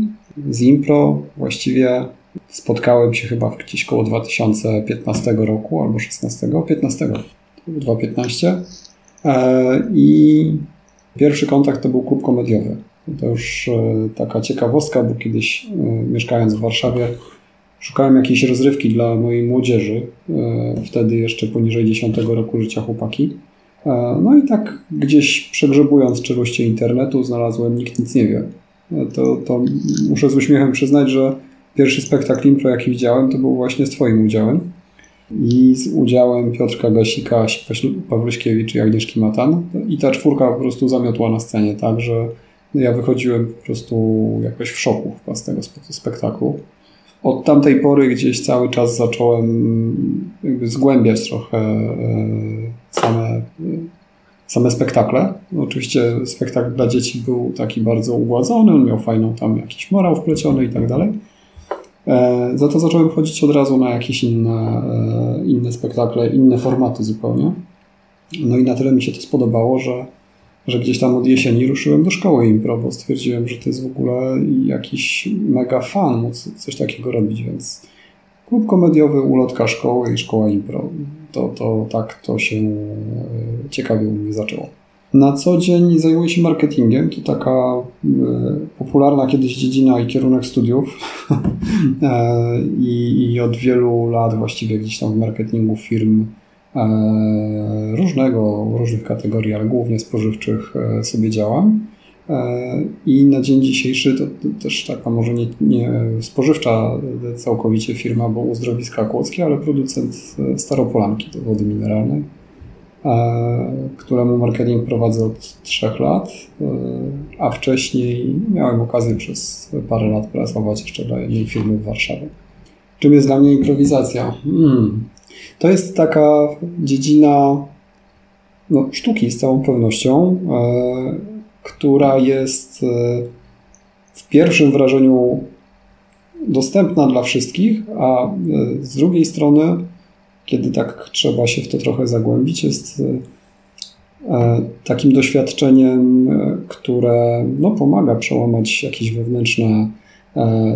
z Impro. Właściwie spotkałem się chyba gdzieś koło 2015 roku albo 16, 15, 2015. I pierwszy kontakt to był klub komediowy. To już e, taka ciekawostka, bo kiedyś e, mieszkając w Warszawie szukałem jakiejś rozrywki dla mojej młodzieży, e, wtedy jeszcze poniżej 10 roku życia chłopaki. E, no i tak gdzieś przegrzebując czeluście internetu znalazłem Nikt nic nie wie. E, to, to muszę z uśmiechem przyznać, że pierwszy spektakl impro jaki widziałem to był właśnie z twoim udziałem i z udziałem Piotrka Gasika, Pawluśkiewicz i Agnieszki Matan i ta czwórka po prostu zamiotła na scenie, tak, że ja wychodziłem po prostu jakoś w szoku z tego spektaklu od tamtej pory gdzieś cały czas zacząłem jakby zgłębiać trochę e, same, same spektakle. Oczywiście spektakl dla dzieci był taki bardzo ugładzony, on miał fajną tam jakiś morał wpleciony i tak dalej. E, za to zacząłem chodzić od razu na jakieś inne, inne spektakle, inne formaty zupełnie. No i na tyle mi się to spodobało, że że gdzieś tam od jesieni ruszyłem do szkoły impro, bo stwierdziłem, że to jest w ogóle jakiś mega fan móc coś takiego robić, więc klub komediowy, ulotka szkoły i szkoła impro. To, to tak to się e, ciekawie u mnie zaczęło. Na co dzień zajmuję się marketingiem. To taka e, popularna kiedyś dziedzina i kierunek studiów. E, I, I od wielu lat właściwie gdzieś tam w marketingu firm różnego, różnych kategorii, ale głównie spożywczych sobie działam. E, I na dzień dzisiejszy to, to też taka może nie, nie, spożywcza całkowicie firma, bo uzdrowiska kłodzkie, ale producent staropolanki do wody mineralnej, któremu marketing prowadzę od trzech lat, a wcześniej miałem okazję przez parę lat pracować jeszcze dla jednej firmy w Warszawie. Czym jest dla mnie improwizacja? Hmm. To jest taka dziedzina no, sztuki z całą pewnością, e, która jest e, w pierwszym wrażeniu dostępna dla wszystkich, a e, z drugiej strony, kiedy tak trzeba się w to trochę zagłębić, jest takim doświadczeniem, które no, pomaga przełamać jakieś wewnętrzne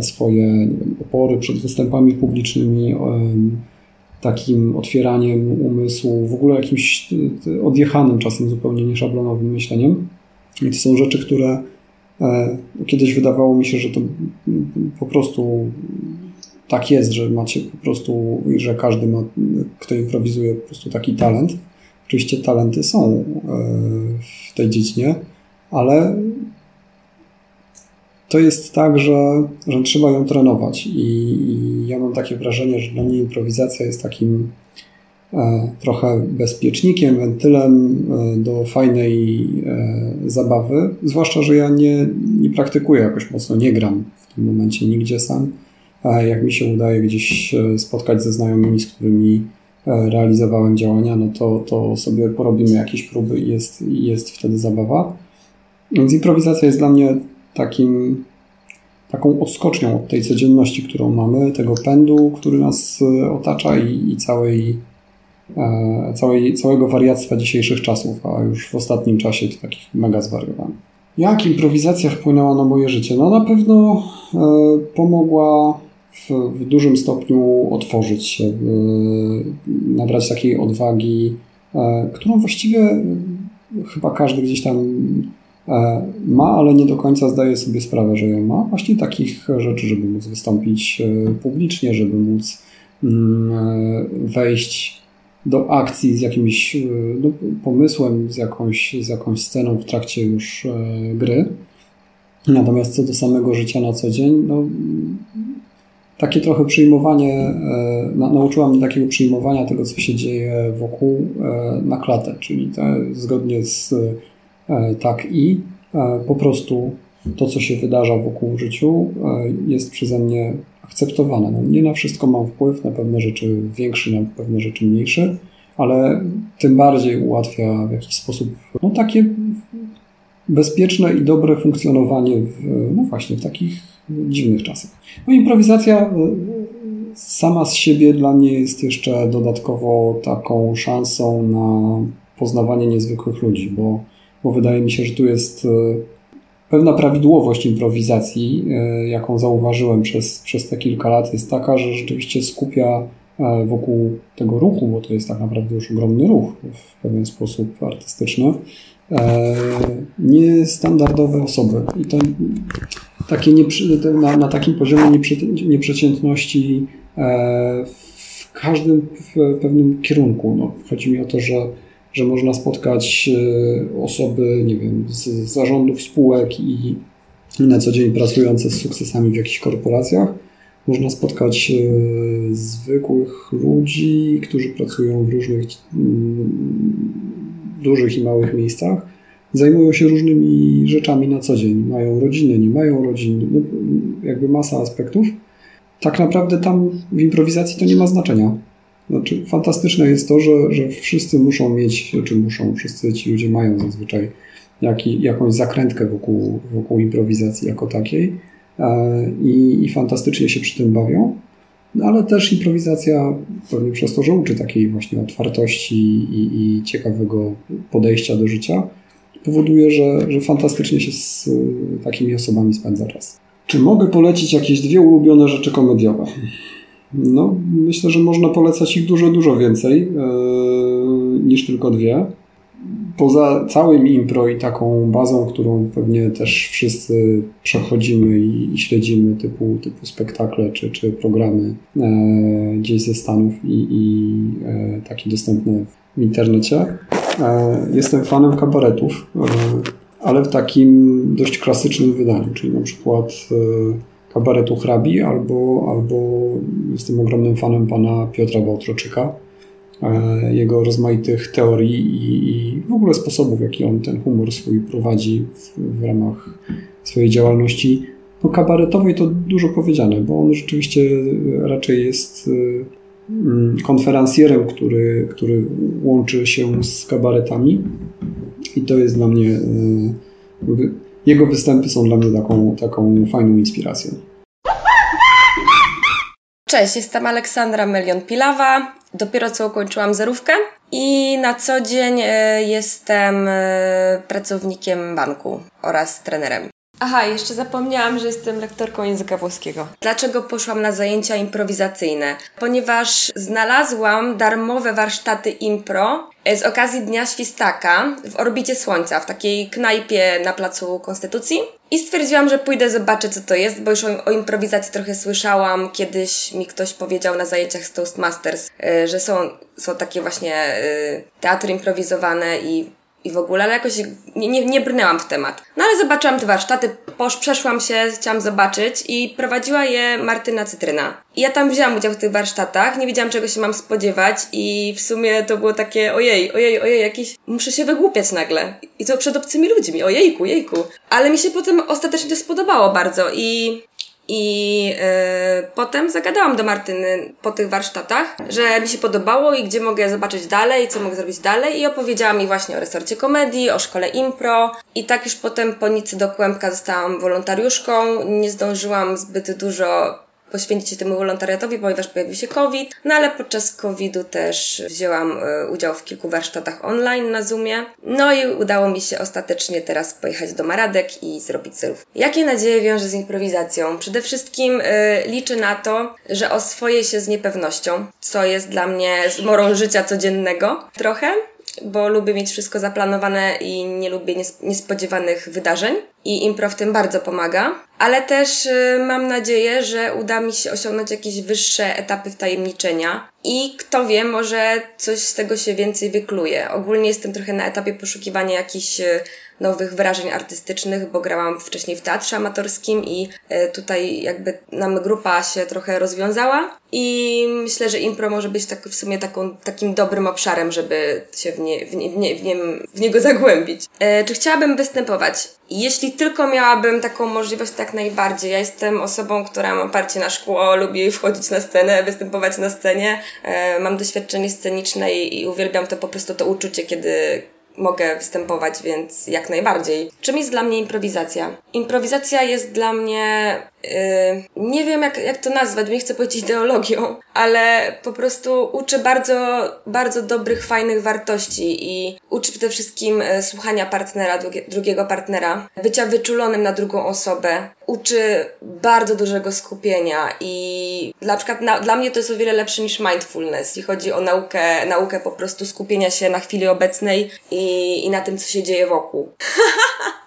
swoje wiem, opory przed występami publicznymi, takim otwieraniem umysłu, w ogóle jakimś odjechanym czasem zupełnie nieszablonowym myśleniem. I to są rzeczy, które e, kiedyś wydawało mi się, że to po prostu tak jest, że macie po prostu, że każdy ma, kto improwizuje, po prostu taki talent. Oczywiście talenty są e, w tej dziedzinie, ale to jest tak, że, że trzeba ją trenować. I, I, ja mam takie wrażenie, że dla mnie improwizacja jest takim trochę bezpiecznikiem, wentylem e, do fajnej e, zabawy. Zwłaszcza, że ja nie, nie praktykuję jakoś mocno, nie gram w tym momencie nigdzie sam. Jak mi się udaje gdzieś e, spotkać ze znajomymi, z którymi e, realizowałem działania, no to, to sobie porobimy jakieś próby i jest, jest wtedy zabawa. Więc improwizacja jest dla mnie takim, taką odskocznią od tej codzienności, którą mamy, tego pędu, który nas e, otacza i, i całej, e, całej, całego wariactwa dzisiejszych czasów, a już w ostatnim czasie to takich mega zwariowanych. Jak improwizacja wpłynęła na moje życie? No na pewno e, pomogła w, w, dużym stopniu otworzyć się, nabrać takiej odwagi, e, którą właściwie chyba każdy gdzieś tam E, ma, ale nie do końca zdaje sobie sprawę, że ją ma. Właśnie takich rzeczy, żeby móc wystąpić e, publicznie, żeby móc mm, e, wejść do akcji z jakimś no, pomysłem, z jakąś, z jakąś sceną w trakcie już gry. Natomiast co do samego życia na co dzień, no, takie trochę przyjmowanie, nauczyła mnie takiego przyjmowania tego, co się dzieje wokół na klatę, czyli te, zgodnie z E, tak i e, po prostu to, co się wydarza wokół w życiu, e, jest przeze mnie akceptowane. No, nie na wszystko mam wpływ, na pewne rzeczy większy, na pewne rzeczy mniejszy, ale tym bardziej ułatwia w jakiś sposób no, takie bezpieczne i dobre funkcjonowanie w, no właśnie w takich dziwnych czasach. No improwizacja sama z siebie dla mnie jest jeszcze dodatkowo taką szansą na poznawanie niezwykłych ludzi, bo bo wydaje mi się, że tu jest e, pewna prawidłowość improwizacji, e, jaką zauważyłem przez, przez te kilka lat, jest taka, że rzeczywiście skupia e, wokół tego ruchu, bo to jest tak naprawdę już ogromny ruch w pewien sposób artystyczny, niestandardowe osoby. I to takie na, na takim poziomie nieprzeciętności w każdym w pewnym kierunku. No, chodzi mi o to, że że można spotkać e, osoby, nie wiem, z zarządów spółek i na co dzień pracujące z sukcesami w jakichś korporacjach. Można spotkać e, zwykłych ludzi, którzy pracują w różnych mm, dużych i małych miejscach. Zajmują się różnymi rzeczami na co dzień. Mają rodziny, nie mają rodzin, no, jakby masa aspektów. Tak naprawdę tam w improwizacji to nie ma znaczenia znaczy, fantastyczne jest to, że, że wszyscy muszą mieć, czy muszą, wszyscy ci ludzie mają zazwyczaj jak, jakąś zakrętkę wokół, wokół improwizacji jako takiej e, i, i fantastycznie się przy tym bawią. No, ale też improwizacja, pewnie przez to, że uczy takiej właśnie otwartości i, i ciekawego podejścia do życia, powoduje, że, że fantastycznie się z takimi osobami spędza czas. Czy mogę polecić jakieś dwie ulubione rzeczy komediowe? No, myślę, że można polecać ich dużo, dużo więcej yy, niż tylko dwie. Poza całym impro i taką bazą, którą pewnie też wszyscy przechodzimy i, i śledzimy, typu, typu spektakle czy, czy programy e, gdzieś ze Stanów i, i e, takie dostępne w internecie. E, jestem fanem kabaretów, e, ale w takim dość klasycznym wydaniu, czyli na przykład e, kabaretu hrabi, albo, albo jestem ogromnym fanem pana Piotra Bałtroczyka, e, jego rozmaitych teorii i, i, w ogóle sposobów, w jaki on ten humor swój prowadzi w, w ramach swojej działalności. No, kabaretowej to dużo powiedziane, bo on rzeczywiście raczej jest e, mm, konferencjerem, który, który łączy się z kabaretami i to jest dla mnie e, jego występy są dla mnie taką, taką fajną inspiracją. Cześć, jestem Aleksandra Melion-Pilawa. Dopiero co ukończyłam zerówkę i na co dzień e, jestem e, pracownikiem banku oraz trenerem. Aha, jeszcze zapomniałam, że jestem lektorką języka włoskiego. Dlaczego poszłam na zajęcia improwizacyjne? Ponieważ znalazłam darmowe warsztaty impro z okazji Dnia Świstaka w orbicie Słońca, w takiej knajpie na Placu Konstytucji. I stwierdziłam, że pójdę zobaczyć, co to jest, bo już o, o improwizacji trochę słyszałam. Kiedyś mi ktoś powiedział na zajęciach z Toastmasters, yy, że są, są takie właśnie yy, teatry improwizowane i i w ogóle, ale jakoś nie, nie, nie brnęłam w temat. No ale zobaczyłam te warsztaty, posz, przeszłam się, chciałam zobaczyć i prowadziła je Martyna Cytryna. I ja tam wzięłam udział w tych warsztatach, nie wiedziałam czego się mam spodziewać i w sumie to było takie ojej, ojej, ojej, jakiś, muszę się wygłupiać nagle. I to przed obcymi ludźmi, ojejku, jejku. Ale mi się potem ostatecznie to spodobało bardzo i i yy, potem zagadałam do Martyny po tych warsztatach, że mi się podobało i gdzie mogę zobaczyć dalej, co mogę zrobić dalej. I opowiedziała mi właśnie o resorcie komedii, o szkole impro. I tak już potem po nic do kłębka zostałam wolontariuszką. Nie zdążyłam zbyt dużo poświęcić się temu wolontariatowi, ponieważ pojawił się COVID. No ale podczas COVID-u też wzięłam e, udział w kilku warsztatach online na Zoomie. No i udało mi się ostatecznie teraz pojechać do Maradek i zrobić celów. Jakie nadzieje wiąże z improwizacją? Przede wszystkim y, liczę na to, że oswoję się z niepewnością, co jest dla mnie zmorą życia codziennego trochę bo lubię mieć wszystko zaplanowane i nie lubię niespodziewanych wydarzeń. I impro w tym bardzo pomaga. Ale też y, mam nadzieję, że uda mi się osiągnąć jakieś wyższe etapy wtajemniczenia. I kto wie, może coś z tego się więcej wykluje. Ogólnie jestem trochę na etapie poszukiwania jakichś y, nowych wyrażeń artystycznych, bo grałam wcześniej w teatrze amatorskim i y, tutaj jakby nam grupa się trochę rozwiązała i myślę, że impro może być tak w sumie taką, takim dobrym obszarem, żeby się w, nie, w, nie, w, nie, w, w niego zagłębić. E, czy chciałabym występować? Jeśli tylko miałabym taką możliwość, tak najbardziej. Ja jestem osobą, która ma parcie na szkło, lubię wchodzić na scenę, występować na scenie. E, mam doświadczenie sceniczne i, i uwielbiam to po prostu to uczucie, kiedy, mogę występować, więc jak najbardziej. Czym jest dla mnie improwizacja? Improwizacja jest dla mnie, nie wiem jak, jak to nazwać, nie chcę powiedzieć ideologią, ale po prostu uczy bardzo, bardzo dobrych, fajnych wartości i uczy przede wszystkim yy, słuchania partnera, drugie, drugiego partnera, bycia wyczulonym na drugą osobę, uczy bardzo dużego skupienia i na przykład na, dla mnie to jest o wiele lepsze niż mindfulness, jeśli chodzi o naukę, naukę po prostu skupienia się na chwili obecnej i, i na tym, co się dzieje wokół.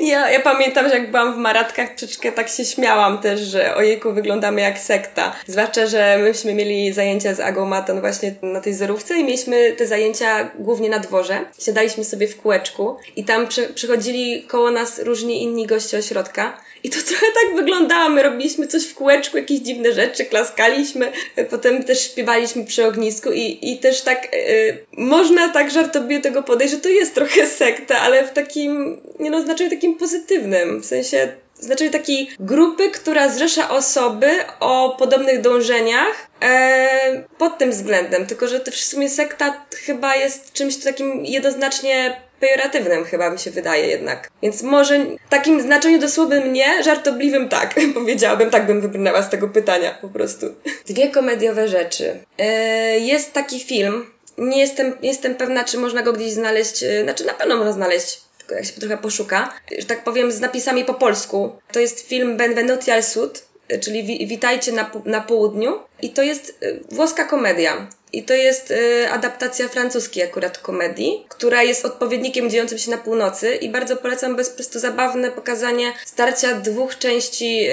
Ja, ja pamiętam, że jak byłam w Maratkach, troszeczkę tak się śmiałam też, że ojejku, wyglądamy jak sekta. Zwłaszcza, że myśmy mieli zajęcia z Agą Maton właśnie na tej zerówce i mieliśmy te zajęcia głównie na dworze. Siadaliśmy sobie w kółeczku i tam przy, przychodzili koło nas różni inni goście ośrodka i to trochę tak wyglądało. My robiliśmy coś w kółeczku, jakieś dziwne rzeczy, klaskaliśmy, potem też śpiewaliśmy przy ognisku i, i też tak y, można tak żartobliwie tego podejść, że to jest trochę sekta, ale w takim, nie no, znaczeniu takim pozytywnym. W sensie znaczeniu takiej grupy, która zrzesza osoby o podobnych dążeniach e, pod tym względem. Tylko, że to w sumie sekta chyba jest czymś takim jednoznacznie pejoratywnym chyba mi się wydaje jednak. Więc może w takim znaczeniu dosłownym nie, żartobliwym tak, powiedziałabym, tak bym wybrnęła z tego pytania po prostu. Dwie komediowe rzeczy. E, jest taki film, nie jestem, jestem pewna, czy można go gdzieś znaleźć, e, znaczy na pewno można znaleźć jak się trochę poszuka, że tak powiem z napisami po polsku. To jest film Benvenuti al Sud, czyli Witajcie na, na południu i to jest włoska komedia. I to jest y, adaptacja francuskiej akurat komedii, która jest odpowiednikiem dziejącym się na północy i bardzo polecam, bo jest po prostu zabawne pokazanie starcia dwóch części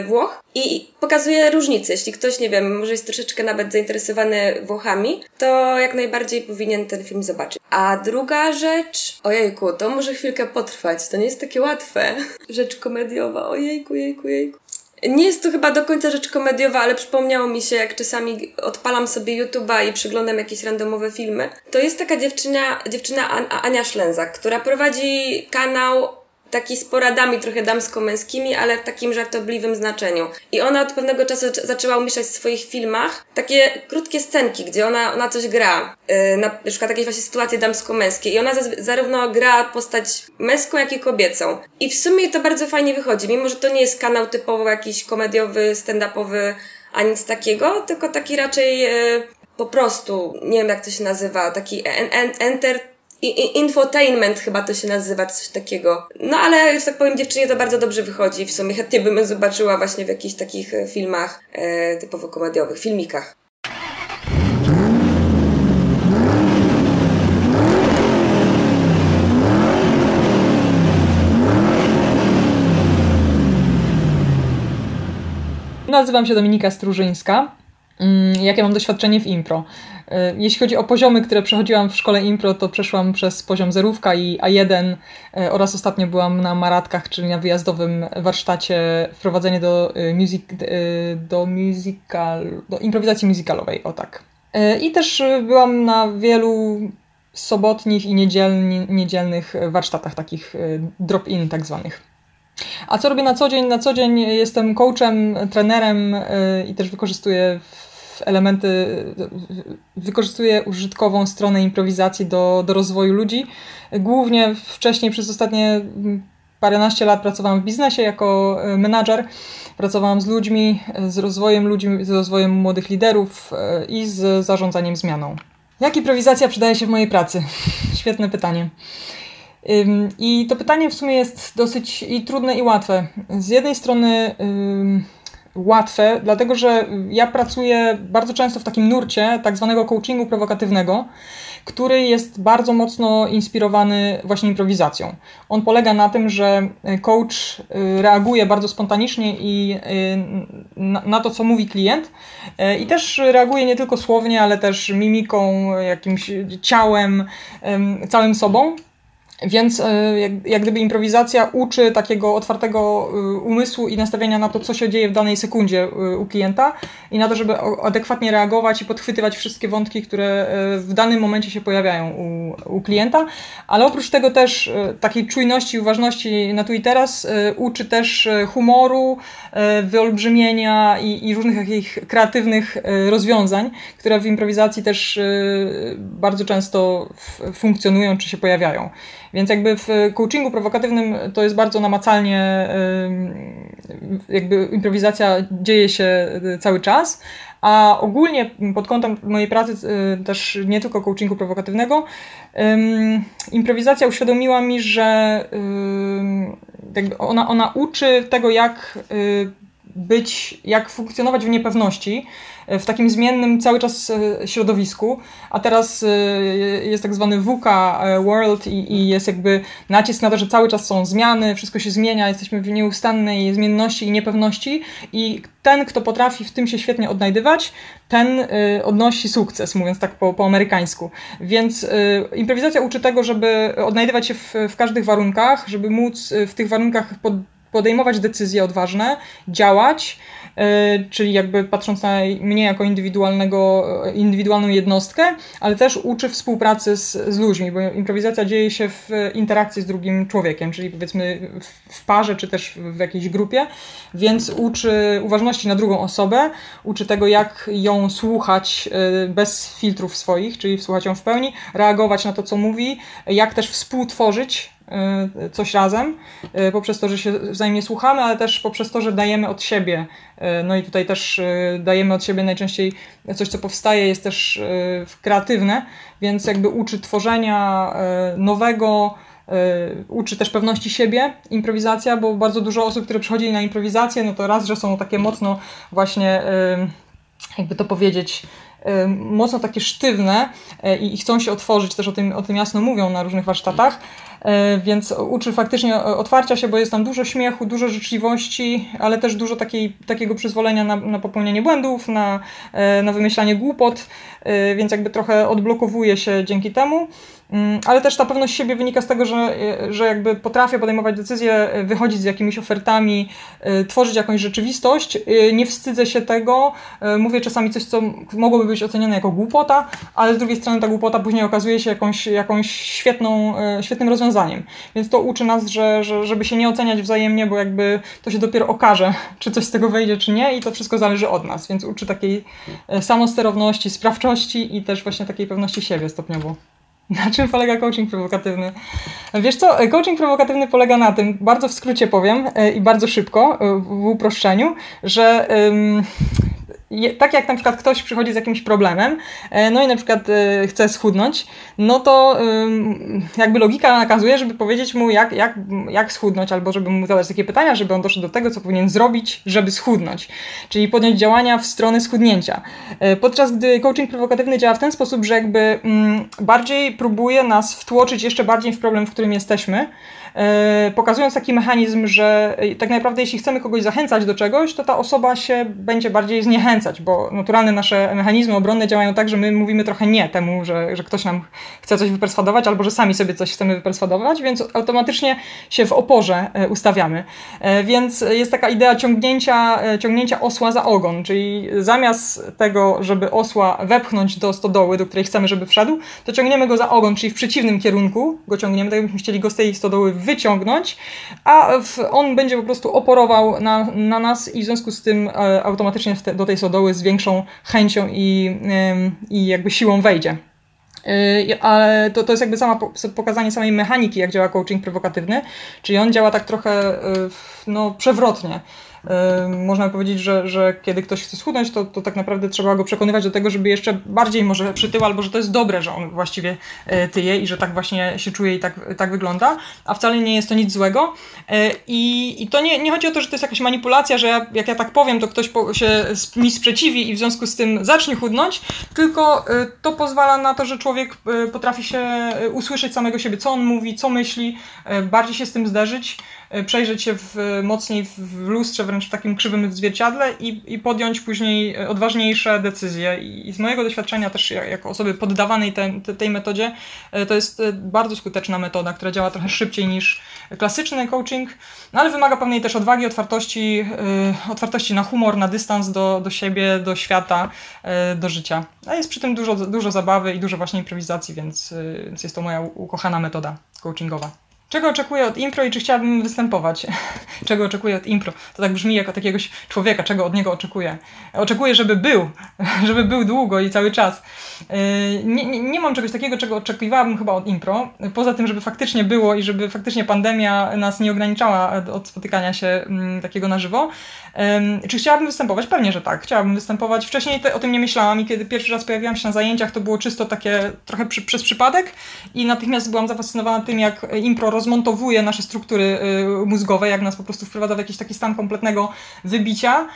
y, Włoch i pokazuje różnice. Jeśli ktoś, nie wiem, może jest troszeczkę nawet zainteresowany Włochami, to jak najbardziej powinien ten film zobaczyć. A druga rzecz, ojejku, to może chwilkę potrwać, to nie jest takie łatwe. Rzecz komediowa, ojejku, jejku, jejku. Nie jest to chyba do końca rzecz komediowa, ale przypomniało mi się, jak czasami odpalam sobie YouTube'a i przyglądam jakieś randomowe filmy. To jest taka dziewczyna, dziewczyna Ania Szlęzak, która prowadzi kanał taki z poradami trochę damsko-męskimi, ale w takim żartobliwym znaczeniu. I ona od pewnego czasu zaczęła umieszczać w swoich filmach takie krótkie scenki, gdzie ona, ona coś gra. Yy, na, przykład jakieś właśnie sytuacje damsko-męskie. I ona zarówno gra postać męską, jak i kobiecą. I w sumie to bardzo fajnie wychodzi, mimo że to nie jest kanał typowo jakiś komediowy, stand-upowy, a nic takiego, tylko taki raczej yy, po prostu, nie wiem jak to się nazywa, taki en, enter infotainment chyba to się nazywa, coś takiego. No ale, że tak powiem, dziewczynie to bardzo dobrze wychodzi. W sumie chętnie bym zobaczyła właśnie w jakichś takich e, filmach e, typowo komediowych, filmikach. Nazywam się Dominika Strużyńska. Mm, jakie mam doświadczenie w impro? E, jeśli chodzi o poziomy, które przechodziłam w szkole impro, to przeszłam przez poziom zerówka i A1 e, oraz ostatnio byłam na maratkach, czyli na wyjazdowym warsztacie wprowadzenie do, e, music, do, musical, do improwizacji musicalowej, o tak. I też byłam na wielu sobotnich i niedzielnych warsztatach, takich drop-in tak zwanych. A co robię na co dzień? Na co dzień jestem coachem, trenerem i też wykorzystuję elementy, wykorzystuję użytkową stronę improwizacji do, do rozwoju ludzi. Głównie wcześniej przez ostatnie paręnaście lat pracowałam w biznesie jako e, menadżer. Pracowałam z ludźmi, z rozwojem ludzi, z rozwojem młodych liderów e, i z zarządzaniem zmianą. Jak improwizacja przydaje się w mojej pracy? Świetne pytanie. I to pytanie w sumie jest dosyć i trudne, i łatwe. Z jednej strony łatwe, dlatego że ja pracuję bardzo często w takim nurcie tak zwanego coachingu prowokatywnego, który jest bardzo mocno inspirowany właśnie improwizacją. On polega na tym, że coach y, reaguje bardzo spontanicznie i y, na to, co mówi klient y, i też reaguje nie tylko słownie, ale też mimiką, jakimś ciałem, całym sobą. Więc e, jak, jak gdyby improwizacja uczy takiego otwartego e, umysłu i nastawienia na to, co się dzieje w danej sekundzie e, u klienta i na to, żeby adekwatnie reagować i podchwytywać wszystkie wątki, które w danym momencie się pojawiają u, u klienta. Ale oprócz tego też takiej czujności i uważności na tu i teraz uczy też humoru, wyolbrzymienia i, i różnych takich kreatywnych rozwiązań, które w improwizacji też bardzo często funkcjonują czy się pojawiają. Więc jakby w coachingu prowokatywnym to jest bardzo namacalnie, jakby improwizacja dzieje się cały czas, a ogólnie pod kątem mojej pracy y, też nie tylko coachingu prowokatywnego, improwizacja uświadomiła mi, że ona, ona uczy tego, jak y, być, jak funkcjonować w niepewności, w takim zmiennym cały czas e, środowisku, a teraz e, jest tak zwany VUCA e, World i, i jest jakby nacisk na to, że cały czas są zmiany, wszystko się zmienia, jesteśmy w nieustannej zmienności i niepewności i ten, kto potrafi w tym się świetnie odnajdywać, ten odnosi sukces, mówiąc tak po, po amerykańsku. Więc improwizacja uczy tego, żeby odnajdywać się w, w każdych warunkach, żeby móc w tych warunkach pod, podejmować decyzje odważne, działać, E, czyli jakby patrząc na mnie jako indywidualnego, indywidualną jednostkę, ale też uczy współpracy z, z ludźmi, bo improwizacja dzieje się w interakcji z drugim człowiekiem, czyli powiedzmy w parze czy też w jakiejś grupie, więc uczy uważności na drugą osobę, uczy tego, jak ją słuchać e, bez filtrów swoich, czyli słuchać ją w pełni, reagować na to, co mówi, jak też współtworzyć coś razem, y, poprzez to, że się wzajemnie słuchamy, ale też poprzez to, że dajemy od siebie. Y, no i tutaj też dajemy od siebie najczęściej coś, co powstaje, jest też kreatywne, więc jakby uczy tworzenia nowego, uczy też pewności siebie improwizacja, bo bardzo dużo osób, które przychodzi na improwizację, no to raz, że są takie mocno właśnie, jakby to powiedzieć, mocno takie sztywne i chcą się otworzyć, też o tym, o tym jasno mówią na różnych warsztatach, więc uczy faktycznie otwarcia się, bo jest tam dużo śmiechu, dużo życzliwości, ale też dużo takiej, takiego przyzwolenia na, na popełnianie błędów, na, e, na wymyślanie głupot, e, więc jakby trochę odblokowuje się dzięki temu. Mm, ale też ta pewność siebie wynika z tego, że, że jakby potrafię podejmować decyzje, wychodzić z jakimiś ofertami, tworzyć jakąś rzeczywistość. Nie wstydzę się tego. Mówię czasami coś, co mogłoby być ocenione jako głupota, ale z drugiej strony ta głupota później okazuje się jakąś, jakąś świetną, świetnym rozwiązaniem. Więc to uczy nas, że, że, żeby się nie oceniać wzajemnie, bo jakby to się dopiero okaże, czy coś z tego wejdzie, czy nie i to wszystko zależy od nas. Więc uczy takiej e, samosterowności, sprawczości i też właśnie takiej pewności siebie stopniowo. Na czym polega coaching prowokatywny? Wiesz co, e, coaching prowokatywny polega na tym, bardzo w skrócie powiem e, i bardzo szybko, w uproszczeniu, że tak jak na przykład ktoś przychodzi z jakimś problemem, e, no i na przykład e, chce schudnąć, no to jakby logika nakazuje, żeby powiedzieć mu, jak, jak, jak schudnąć, albo żeby mu zadać takie pytania, żeby on doszedł do tego, co powinien zrobić, żeby schudnąć, czyli podjąć działania w stronę schudnięcia. E, podczas gdy coaching prowokatywny działa w ten sposób, że jakby bardziej próbuje nas wtłoczyć jeszcze bardziej w problem, w którym jesteśmy, pokazując taki mechanizm, że e, tak naprawdę jeśli chcemy kogoś zachęcać do czegoś, to ta osoba się będzie bardziej zniechęcać, bo naturalne nasze mechanizmy obronne działają tak, że my mówimy trochę nie temu, że, że ktoś nam chce coś wyperswadować, albo że sami sobie coś chcemy wyperswadować, więc automatycznie się w oporze e, ustawiamy. Więc jest taka idea ciągnięcia, ciągnięcia osła za ogon, czyli zamiast tego, żeby osła wepchnąć do stodoły, do której chcemy, żeby wszedł, to ciągniemy go za ogon, czyli w przeciwnym kierunku go ciągniemy, tak jakbyśmy chcieli go z tej stodoły wyciągnąć, a on będzie po prostu oporował na, na nas i w związku z tym e, automatycznie te, do tej sodoły z większą chęcią i, i jakby siłą wejdzie. Ale to, to jest jakby sama pokazanie samej mechaniki, jak działa coaching prowokatywny, czyli on działa tak trochę e, no, przewrotnie można powiedzieć, że, że kiedy ktoś chce schudnąć, to, to tak naprawdę trzeba go przekonywać do tego, żeby jeszcze bardziej może przytył, albo że to jest dobre, że on właściwie e, tyje i że tak właśnie się czuje i tak, tak wygląda, a wcale nie jest to nic złego. E, I, i to nie, nie chodzi o to, że to jest jakaś manipulacja, że ja, jak ja tak powiem, to ktoś się mi sprzeciwi i w związku z tym zacznie chudnąć, tylko e, to pozwala na to, że człowiek potrafi się usłyszeć samego siebie, co on mówi, co myśli, bardziej się z tym zderzyć. E, przejrzeć się w, mocniej w lustrze, wręcz w takim krzywym zwierciadle i, i podjąć później e, odważniejsze decyzje. I, z mojego doświadczenia też jako osoby poddawanej te, te, tej metodzie, e, to jest bardzo skuteczna metoda, która działa trochę szybciej niż klasyczny coaching, no ale wymaga pewnej też odwagi, otwartości, otwartości na humor, na dystans do, do siebie, do świata, do życia. A jest przy tym dużo, dużo zabawy i dużo właśnie improwizacji, więc, więc jest to moja ukochana metoda coachingowa. Czego oczekuję od impro i czy chciałabym występować? czego oczekuję od impro? To tak brzmi jako jakiegoś człowieka, czego od niego oczekuję. Oczekuję, żeby był, żeby był długo i cały czas. Yy, nie, nie, nie, mam czegoś takiego, czego oczekiwałabym chyba od impro, poza tym, żeby faktycznie było i żeby faktycznie pandemia nas nie ograniczała od spotykania się mm, takiego na żywo. Czy chciałabym występować? Pewnie, że tak. Chciałabym występować. Wcześniej te, o tym nie myślałam i kiedy pierwszy raz pojawiłam się na zajęciach, to było czysto takie trochę przy, przez przypadek i natychmiast byłam zafascynowana tym, jak impro rozmontowuje nasze struktury y, mózgowe, jak nas po prostu wprowadza w jakiś taki stan kompletnego wybicia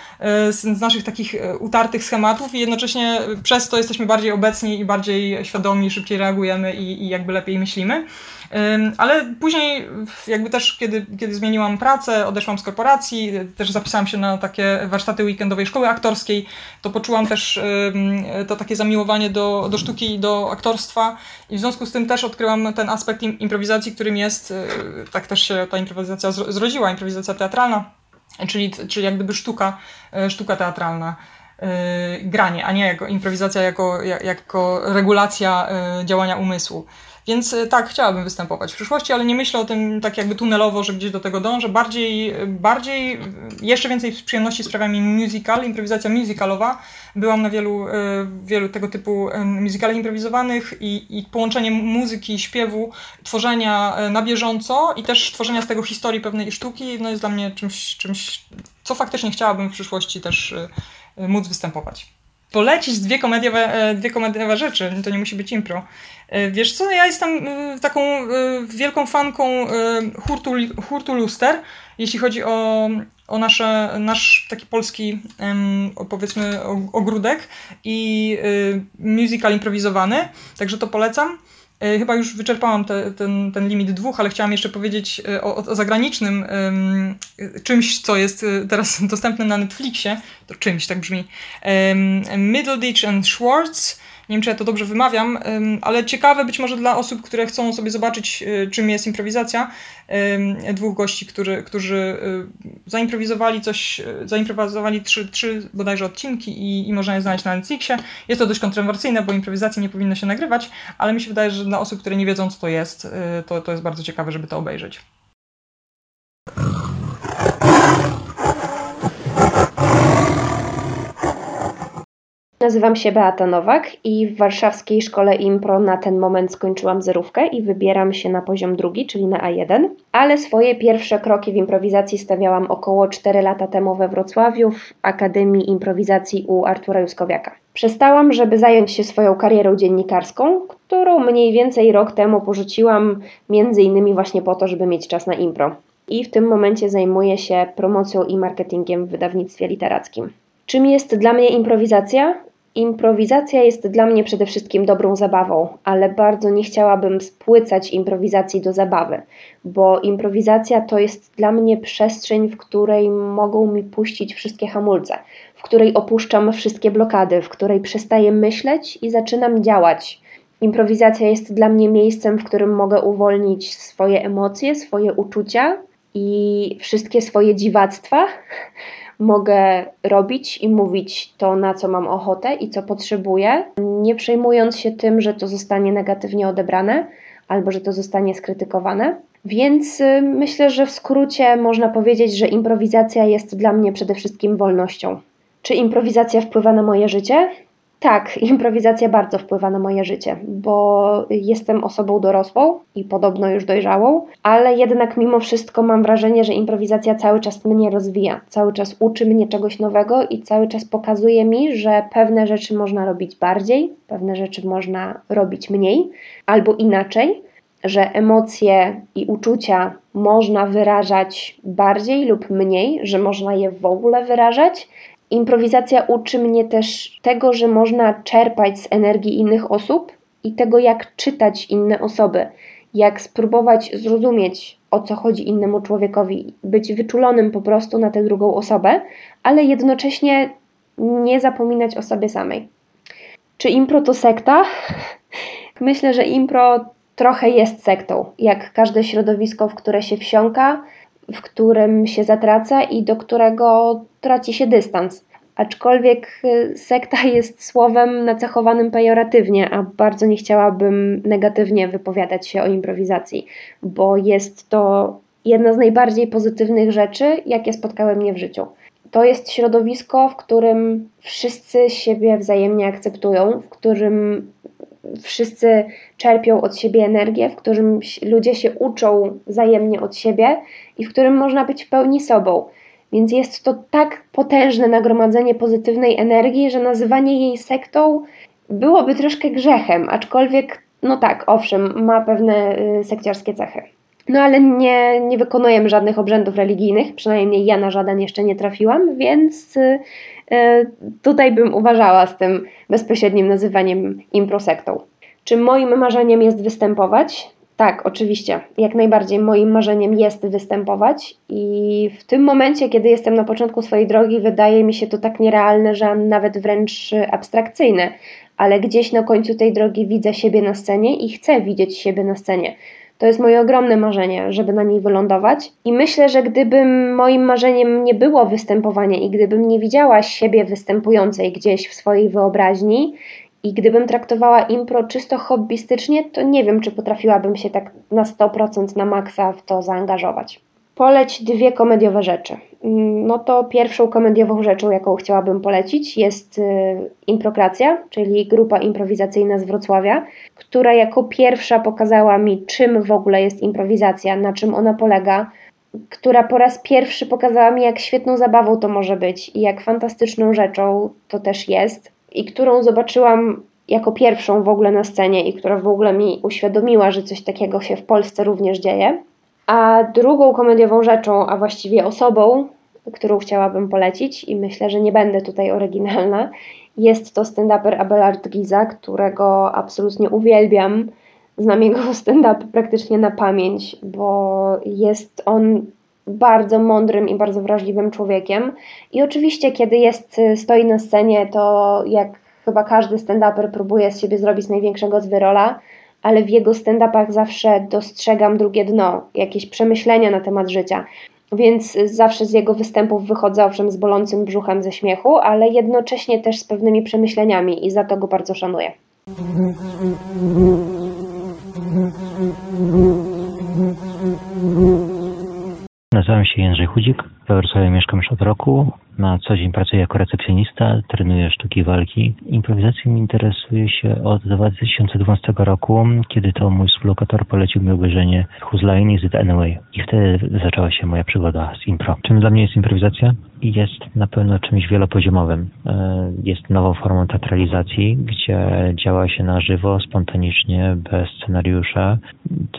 y, z, naszych takich y, utartych schematów i jednocześnie przez to jesteśmy bardziej obecni i bardziej świadomi, szybciej reagujemy i, i jakby lepiej myślimy. Ale później, jakby też, kiedy, kiedy zmieniłam pracę, odeszłam z korporacji, też zapisałam się na takie warsztaty weekendowej szkoły aktorskiej, to poczułam też to takie zamiłowanie do, do sztuki i do aktorstwa i w związku z tym też odkryłam ten aspekt improwizacji, którym jest, y, tak też się ta improwizacja zrodziła, improwizacja teatralna, czyli, czyli jak gdyby sztuka, y, sztuka teatralna y, granie, a nie jako improwizacja jako, jako regulacja działania umysłu. Więc e, tak, chciałabym występować w przyszłości, ale nie myślę o tym tak jakby tunelowo, że gdzieś do tego dążę. Bardziej, bardziej jeszcze więcej przyjemności sprawia mi musical, improwizacja musicalowa. Byłam na wielu, e, wielu tego typu musicali improwizowanych i, i połączenie muzyki, śpiewu, tworzenia na bieżąco i też tworzenia z tego historii pewnej sztuki no jest dla mnie czymś, czymś co faktycznie chciałabym w przyszłości też móc występować polecić dwie komediowe, dwie komediowe rzeczy, to nie musi być impro. E, wiesz co, ja jestem e, taką e, wielką fanką hurtu, hurtu luster, jeśli chodzi o, o nasze, nasz taki polski powiedzmy ogródek i musical improwizowany, także to polecam. Chyba już wyczerpałam te, ten, ten limit dwóch, ale chciałam jeszcze powiedzieć o, o zagranicznym czymś, co jest teraz dostępne na Netflixie. To czymś tak brzmi. Middleditch and Schwartz nie wiem, czy ja to dobrze wymawiam, ale ciekawe być może dla osób, które chcą sobie zobaczyć, y, czym jest improwizacja. Dwóch gości, którzy, którzy y, zaimprowizowali coś, y, zaimprowizowali trzy, trzy bodajże odcinki i, i można je znaleźć na Netflixie. Jest to dość kontrowersyjne, bo improwizacji nie powinno się nagrywać, ale mi się wydaje, że dla osób, które nie wiedzą, co to jest, to, to jest bardzo ciekawe, żeby to obejrzeć. Nazywam się Beata Nowak i w warszawskiej szkole impro na ten moment skończyłam zerówkę i wybieram się na poziom drugi, czyli na A1. Ale swoje pierwsze kroki w improwizacji stawiałam około 4 lata temu we Wrocławiu w Akademii Improwizacji u Artura Juskowiaka. Przestałam, żeby zająć się swoją karierą dziennikarską, którą mniej więcej rok temu porzuciłam między innymi właśnie po to, żeby mieć czas na impro. I w tym momencie zajmuję się promocją i marketingiem w wydawnictwie literackim. Czym jest dla mnie improwizacja? Improwizacja jest dla mnie przede wszystkim dobrą zabawą, ale bardzo nie chciałabym spłycać improwizacji do zabawy, bo improwizacja to jest dla mnie przestrzeń, w której mogą mi puścić wszystkie hamulce, w której opuszczam wszystkie blokady, w której przestaję myśleć i zaczynam działać. Improwizacja jest dla mnie miejscem, w którym mogę uwolnić swoje emocje, swoje uczucia i wszystkie swoje dziwactwa mogę robić i mówić to, na co mam ochotę i co potrzebuję, nie przejmując się tym, że to zostanie negatywnie odebrane albo że to zostanie skrytykowane. Więc y, myślę, że w skrócie można powiedzieć, że improwizacja jest dla mnie przede wszystkim wolnością. Czy improwizacja wpływa na moje życie? Tak, improwizacja bardzo wpływa na moje życie, bo jestem osobą dorosłą i podobno już dojrzałą, ale jednak mimo wszystko mam wrażenie, że improwizacja cały czas mnie rozwija, cały czas uczy mnie czegoś nowego i cały czas pokazuje mi, że pewne rzeczy można robić bardziej, pewne rzeczy można robić mniej albo inaczej, że emocje i uczucia można wyrażać bardziej lub mniej, że można je w ogóle wyrażać Improwizacja uczy mnie też tego, że można czerpać z energii innych osób i tego, jak czytać inne osoby, jak spróbować zrozumieć, o co chodzi innemu człowiekowi, być wyczulonym po prostu na tę drugą osobę, ale jednocześnie nie zapominać o sobie samej. Czy impro to sekta? Myślę, że impro trochę jest sektą, jak każde środowisko, w które się wsiąka, w którym się zatraca i do którego traci się dystans. Aczkolwiek y, sekta jest słowem nacechowanym pejoratywnie, a bardzo nie chciałabym negatywnie wypowiadać się o improwizacji, bo jest to jedna z najbardziej pozytywnych rzeczy, jakie spotkały mnie w życiu. To jest środowisko, w którym wszyscy siebie wzajemnie akceptują, w którym wszyscy czerpią od siebie energię, w którym ludzie się uczą wzajemnie od siebie i w którym można być w pełni sobą. Więc jest to tak potężne nagromadzenie pozytywnej energii, że nazywanie jej sektą byłoby troszkę grzechem, aczkolwiek, no tak, owszem, ma pewne y, sekciarskie cechy. No ale nie, nie wykonujemy żadnych obrzędów religijnych, przynajmniej ja na żaden jeszcze nie trafiłam, więc y, tutaj bym uważała z tym bezpośrednim nazywaniem improsektą. Czy moim marzeniem jest występować? Tak, oczywiście. Jak najbardziej moim marzeniem jest występować i w tym momencie, kiedy jestem na początku swojej drogi, wydaje mi się to tak nierealne, że nawet wręcz abstrakcyjne, ale gdzieś na końcu tej drogi widzę siebie na scenie i chcę widzieć siebie na scenie. To jest moje ogromne marzenie, żeby na niej wylądować. I myślę, że gdybym moim marzeniem nie było występowanie i gdybym nie widziała siebie występującej gdzieś w swojej wyobraźni i gdybym traktowała impro czysto hobbystycznie, to nie wiem, czy potrafiłabym się tak na 100% na maksa w to zaangażować. Poleć dwie komediowe rzeczy. Mm, no to pierwszą komediową rzeczą, jaką chciałabym polecić, jest y, Improkracja, czyli grupa improwizacyjna z Wrocławia, która jako pierwsza pokazała mi, czym w ogóle jest improwizacja, na czym ona polega, która po raz pierwszy pokazała mi, jak świetną zabawą to może być i jak fantastyczną rzeczą to też jest i którą zobaczyłam jako pierwszą w ogóle na scenie i która w ogóle mi uświadomiła, że coś takiego się w Polsce również dzieje. A drugą komediową rzeczą, a właściwie osobą, którą chciałabym polecić i myślę, że nie będę tutaj oryginalna, jest to stand-uper Abelard Giza, którego absolutnie uwielbiam. Znam jego stand-up praktycznie na pamięć, bo jest on bardzo mądrym i bardzo wrażliwym człowiekiem. I oczywiście, kiedy jest, stoi na scenie, to jak chyba każdy stand-uper próbuje z siebie zrobić największego zwyrola, ale w jego stand-upach zawsze dostrzegam drugie dno, jakieś przemyślenia na temat życia. Więc zawsze z jego występów wychodzę owszem z bolącym brzuchem ze śmiechu, ale jednocześnie też z pewnymi przemyśleniami i za to go bardzo szanuję. Nazywam się Jędrzej Chudzik, w Wrocławiu mieszkam już od roku. Na co dzień pracuję jako recepcjonista, trenuję sztuki walki. Improwizacją interesuję się od 2012 roku, kiedy to mój współlokator polecił mi obejrzenie Whose Line Is It Anyway. I wtedy zaczęła się moja przygoda z impro. Czym dla mnie jest improwizacja? Jest na pewno czymś wielopoziomowym. E, jest nową formą teatralizacji, gdzie działa się na żywo, spontanicznie, bez scenariusza.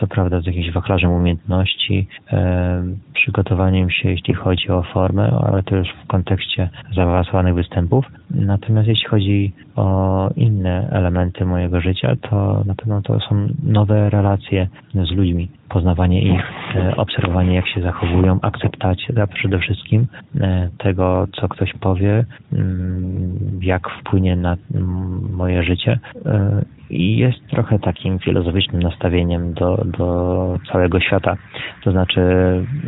Co prawda z jakimś wachlarzem umiejętności, e, przygotowaniem się, jeśli chodzi o formę, ale to już w kontekście zaawansowanych występów. Natomiast jeśli chodzi o inne elementy mojego życia, to na pewno to są nowe relacje z ludźmi, poznawanie ich, e, obserwowanie jak się zachowują, akceptacja przede wszystkim e, tego, co ktoś powie, mm, jak wpłynie na moje życie e, i jest trochę takim filozoficznym nastawieniem do, do całego świata. To znaczy,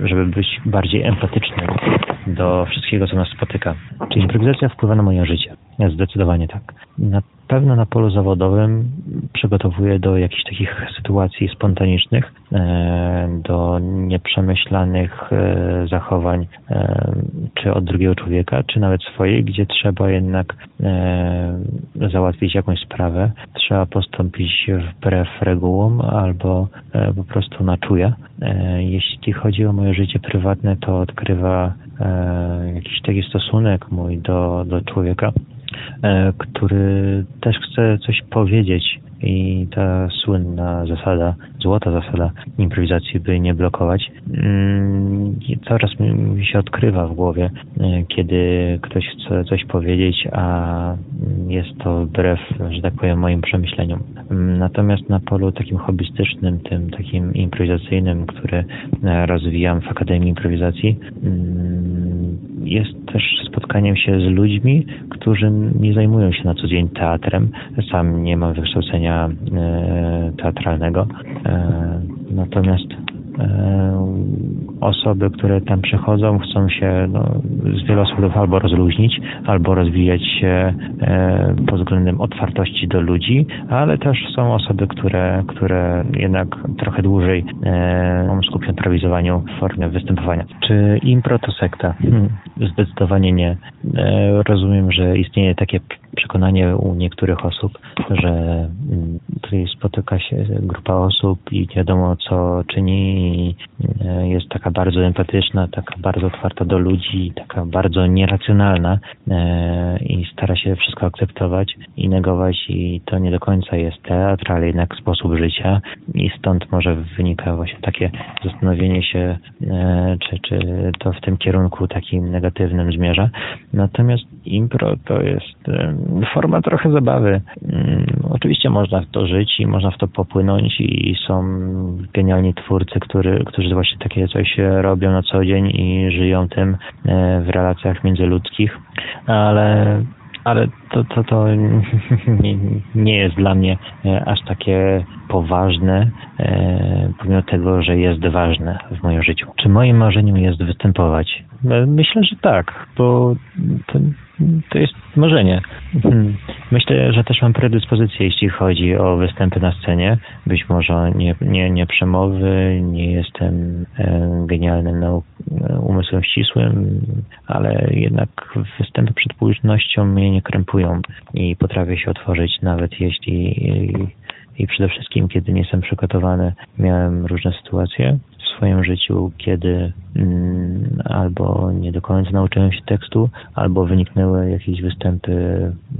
żeby być bardziej empatycznym do wszystkiego, co nas spotyka. Czy improwizacja wpływa na moje życie? Zdecydowanie tak. Pewno na polu zawodowym przygotowuję do jakichś takich sytuacji spontanicznych, e, do nieprzemyślanych e, zachowań, e, czy od drugiego człowieka, czy nawet swojej, gdzie trzeba jednak załatwić jakąś sprawę, trzeba postąpić wbrew regułom albo po prostu na czuje. Jeśli chodzi o moje życie prywatne, to odkrywa jakiś taki stosunek mój do, do człowieka, który też chce coś powiedzieć i ta słynna zasada, złota zasada improwizacji, by nie blokować, mm, czas mi się odkrywa w głowie, e, kiedy ktoś chce coś powiedzieć, a jest to wbrew, że tak powiem, moim przemyśleniom. Mm, natomiast na polu takim hobbystycznym, tym takim improwizacyjnym, który e, rozwijam w Akademii Improwizacji, mm, jest też spotkaniem się z ludźmi, którzy nie zajmują się na co dzień teatrem. Sam nie mam wykształcenia e, teatralnego. E, natomiast e, osoby, które tam przychodzą, chcą się no, z wielu względów albo rozluźnić, albo rozwijać się pod względem otwartości do ludzi, ale też są osoby, które, które jednak trochę dłużej e, skupią na improwizowaniu w formie występowania. Czy impro to sekta? Hmm, zdecydowanie nie. Rozumiem, że istnieje takie przekonanie u niektórych osób, że mm, tutaj spotyka się grupa osób i wiadomo co czyni i e, jest taka bardzo empatyczna, taka bardzo otwarta do ludzi, taka bardzo nieracjonalna e, i stara się wszystko akceptować i negować i to nie do końca jest teatr, ale jednak sposób życia i stąd może wynika właśnie takie zastanowienie się, e, czy, czy to w tym kierunku takim negatywnym zmierza. Natomiast impro to jest forma trochę zabawy. Mm, oczywiście można w to żyć i można w to popłynąć i są genialni twórcy, który, którzy właśnie takie coś robią na co dzień i żyją tym e, w relacjach międzyludzkich, ale ale to, to, to nie, jest dla mnie e, aż takie poważne, e, pomimo tego, że jest ważne w moim życiu. Czy moim marzeniem jest występować? Myślę, że tak, bo to to jest marzenie. Hmm. Myślę, że też mam predyspozycję, jeśli chodzi o występy na scenie. Być może nie, nie, nie przemowy, nie jestem e, genialnym nauk, e, umysłem ścisłym, ale jednak występy przed publicznością mnie nie krępują i potrafię się otworzyć, nawet jeśli i przede wszystkim, kiedy nie jestem przygotowany, miałem różne sytuacje swoim życiu, kiedy mm, albo nie do końca nauczyłem się tekstu, albo wyniknęły jakieś występy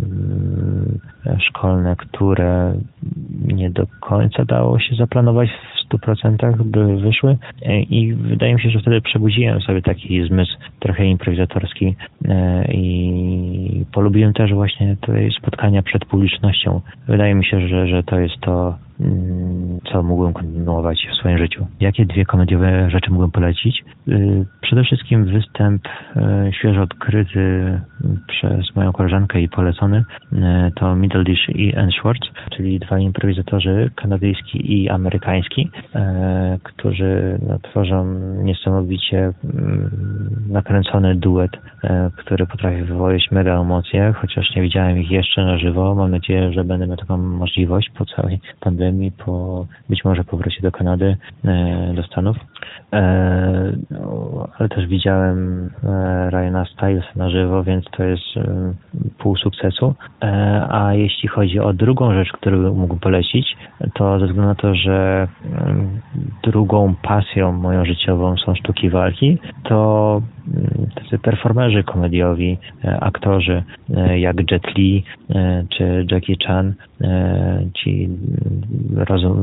mm, szkolne, które nie do końca dało się zaplanować w 100% by wyszły i wydaje mi się, że wtedy przebudziłem sobie taki zmysł trochę improwizatorski e, i polubiłem też właśnie te spotkania przed publicznością. Wydaje mi się, że, że to jest to, co mógłbym kontynuować w swoim życiu. Jakie dwie komediowe rzeczy mógłbym polecić? Y, przede wszystkim występ y, świeżo odkryty przez moją koleżankę i polecony y, to Middle Dish i Anne Schwartz, czyli dwa improwizatorzy kanadyjski i amerykański, którzy no, tworzą niesamowicie mm, nakręcony duet, który potrafi wywołać mega emocje, chociaż nie widziałem ich jeszcze na żywo. Mam nadzieję, że będę miał taką możliwość po całej pandemii Akademii po być może powrocie do Kanady, do Stanów. No, ale też widziałem Ryana Stylesa na żywo, więc to jest pół sukcesu. A jeśli chodzi o drugą rzecz, którą mógł polecić, to ze względu na to, że drugą pasją moją życiową są sztuki walki, to tacy performerzy komediowi, e, aktorzy e, jak Jet Li e, czy Jackie Chan, ci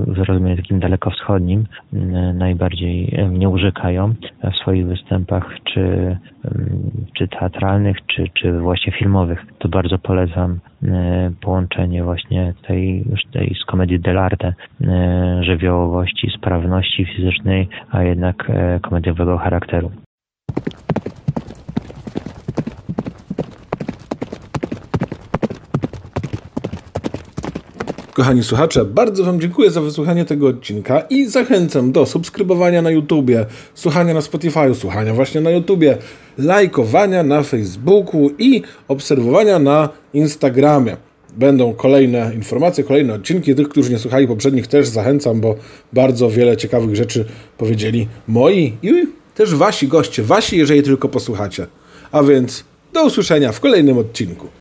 w rozumieniu takim dalekowschodnim najbardziej mnie użykają w swoich występach, czy, mm, czy teatralnych, czy, czy właśnie filmowych. To bardzo polecam połączenie właśnie tej, tej z komedii dell'arte, żywiołowości, sprawności fizycznej, a jednak komediowego charakteru. Kochani słuchacze, bardzo Wam dziękuję za wysłuchanie tego odcinka i zachęcam do subskrybowania na YouTubie, słuchania na Spotify, słuchania właśnie na YouTubie, lajkowania na Facebooku i obserwowania na Instagramie. Będą kolejne informacje, kolejne odcinki. Tych, którzy nie słuchali poprzednich, też zachęcam, bo bardzo wiele ciekawych rzeczy powiedzieli moi i też wasi goście, wasi, jeżeli tylko posłuchacie. A więc do usłyszenia w kolejnym odcinku.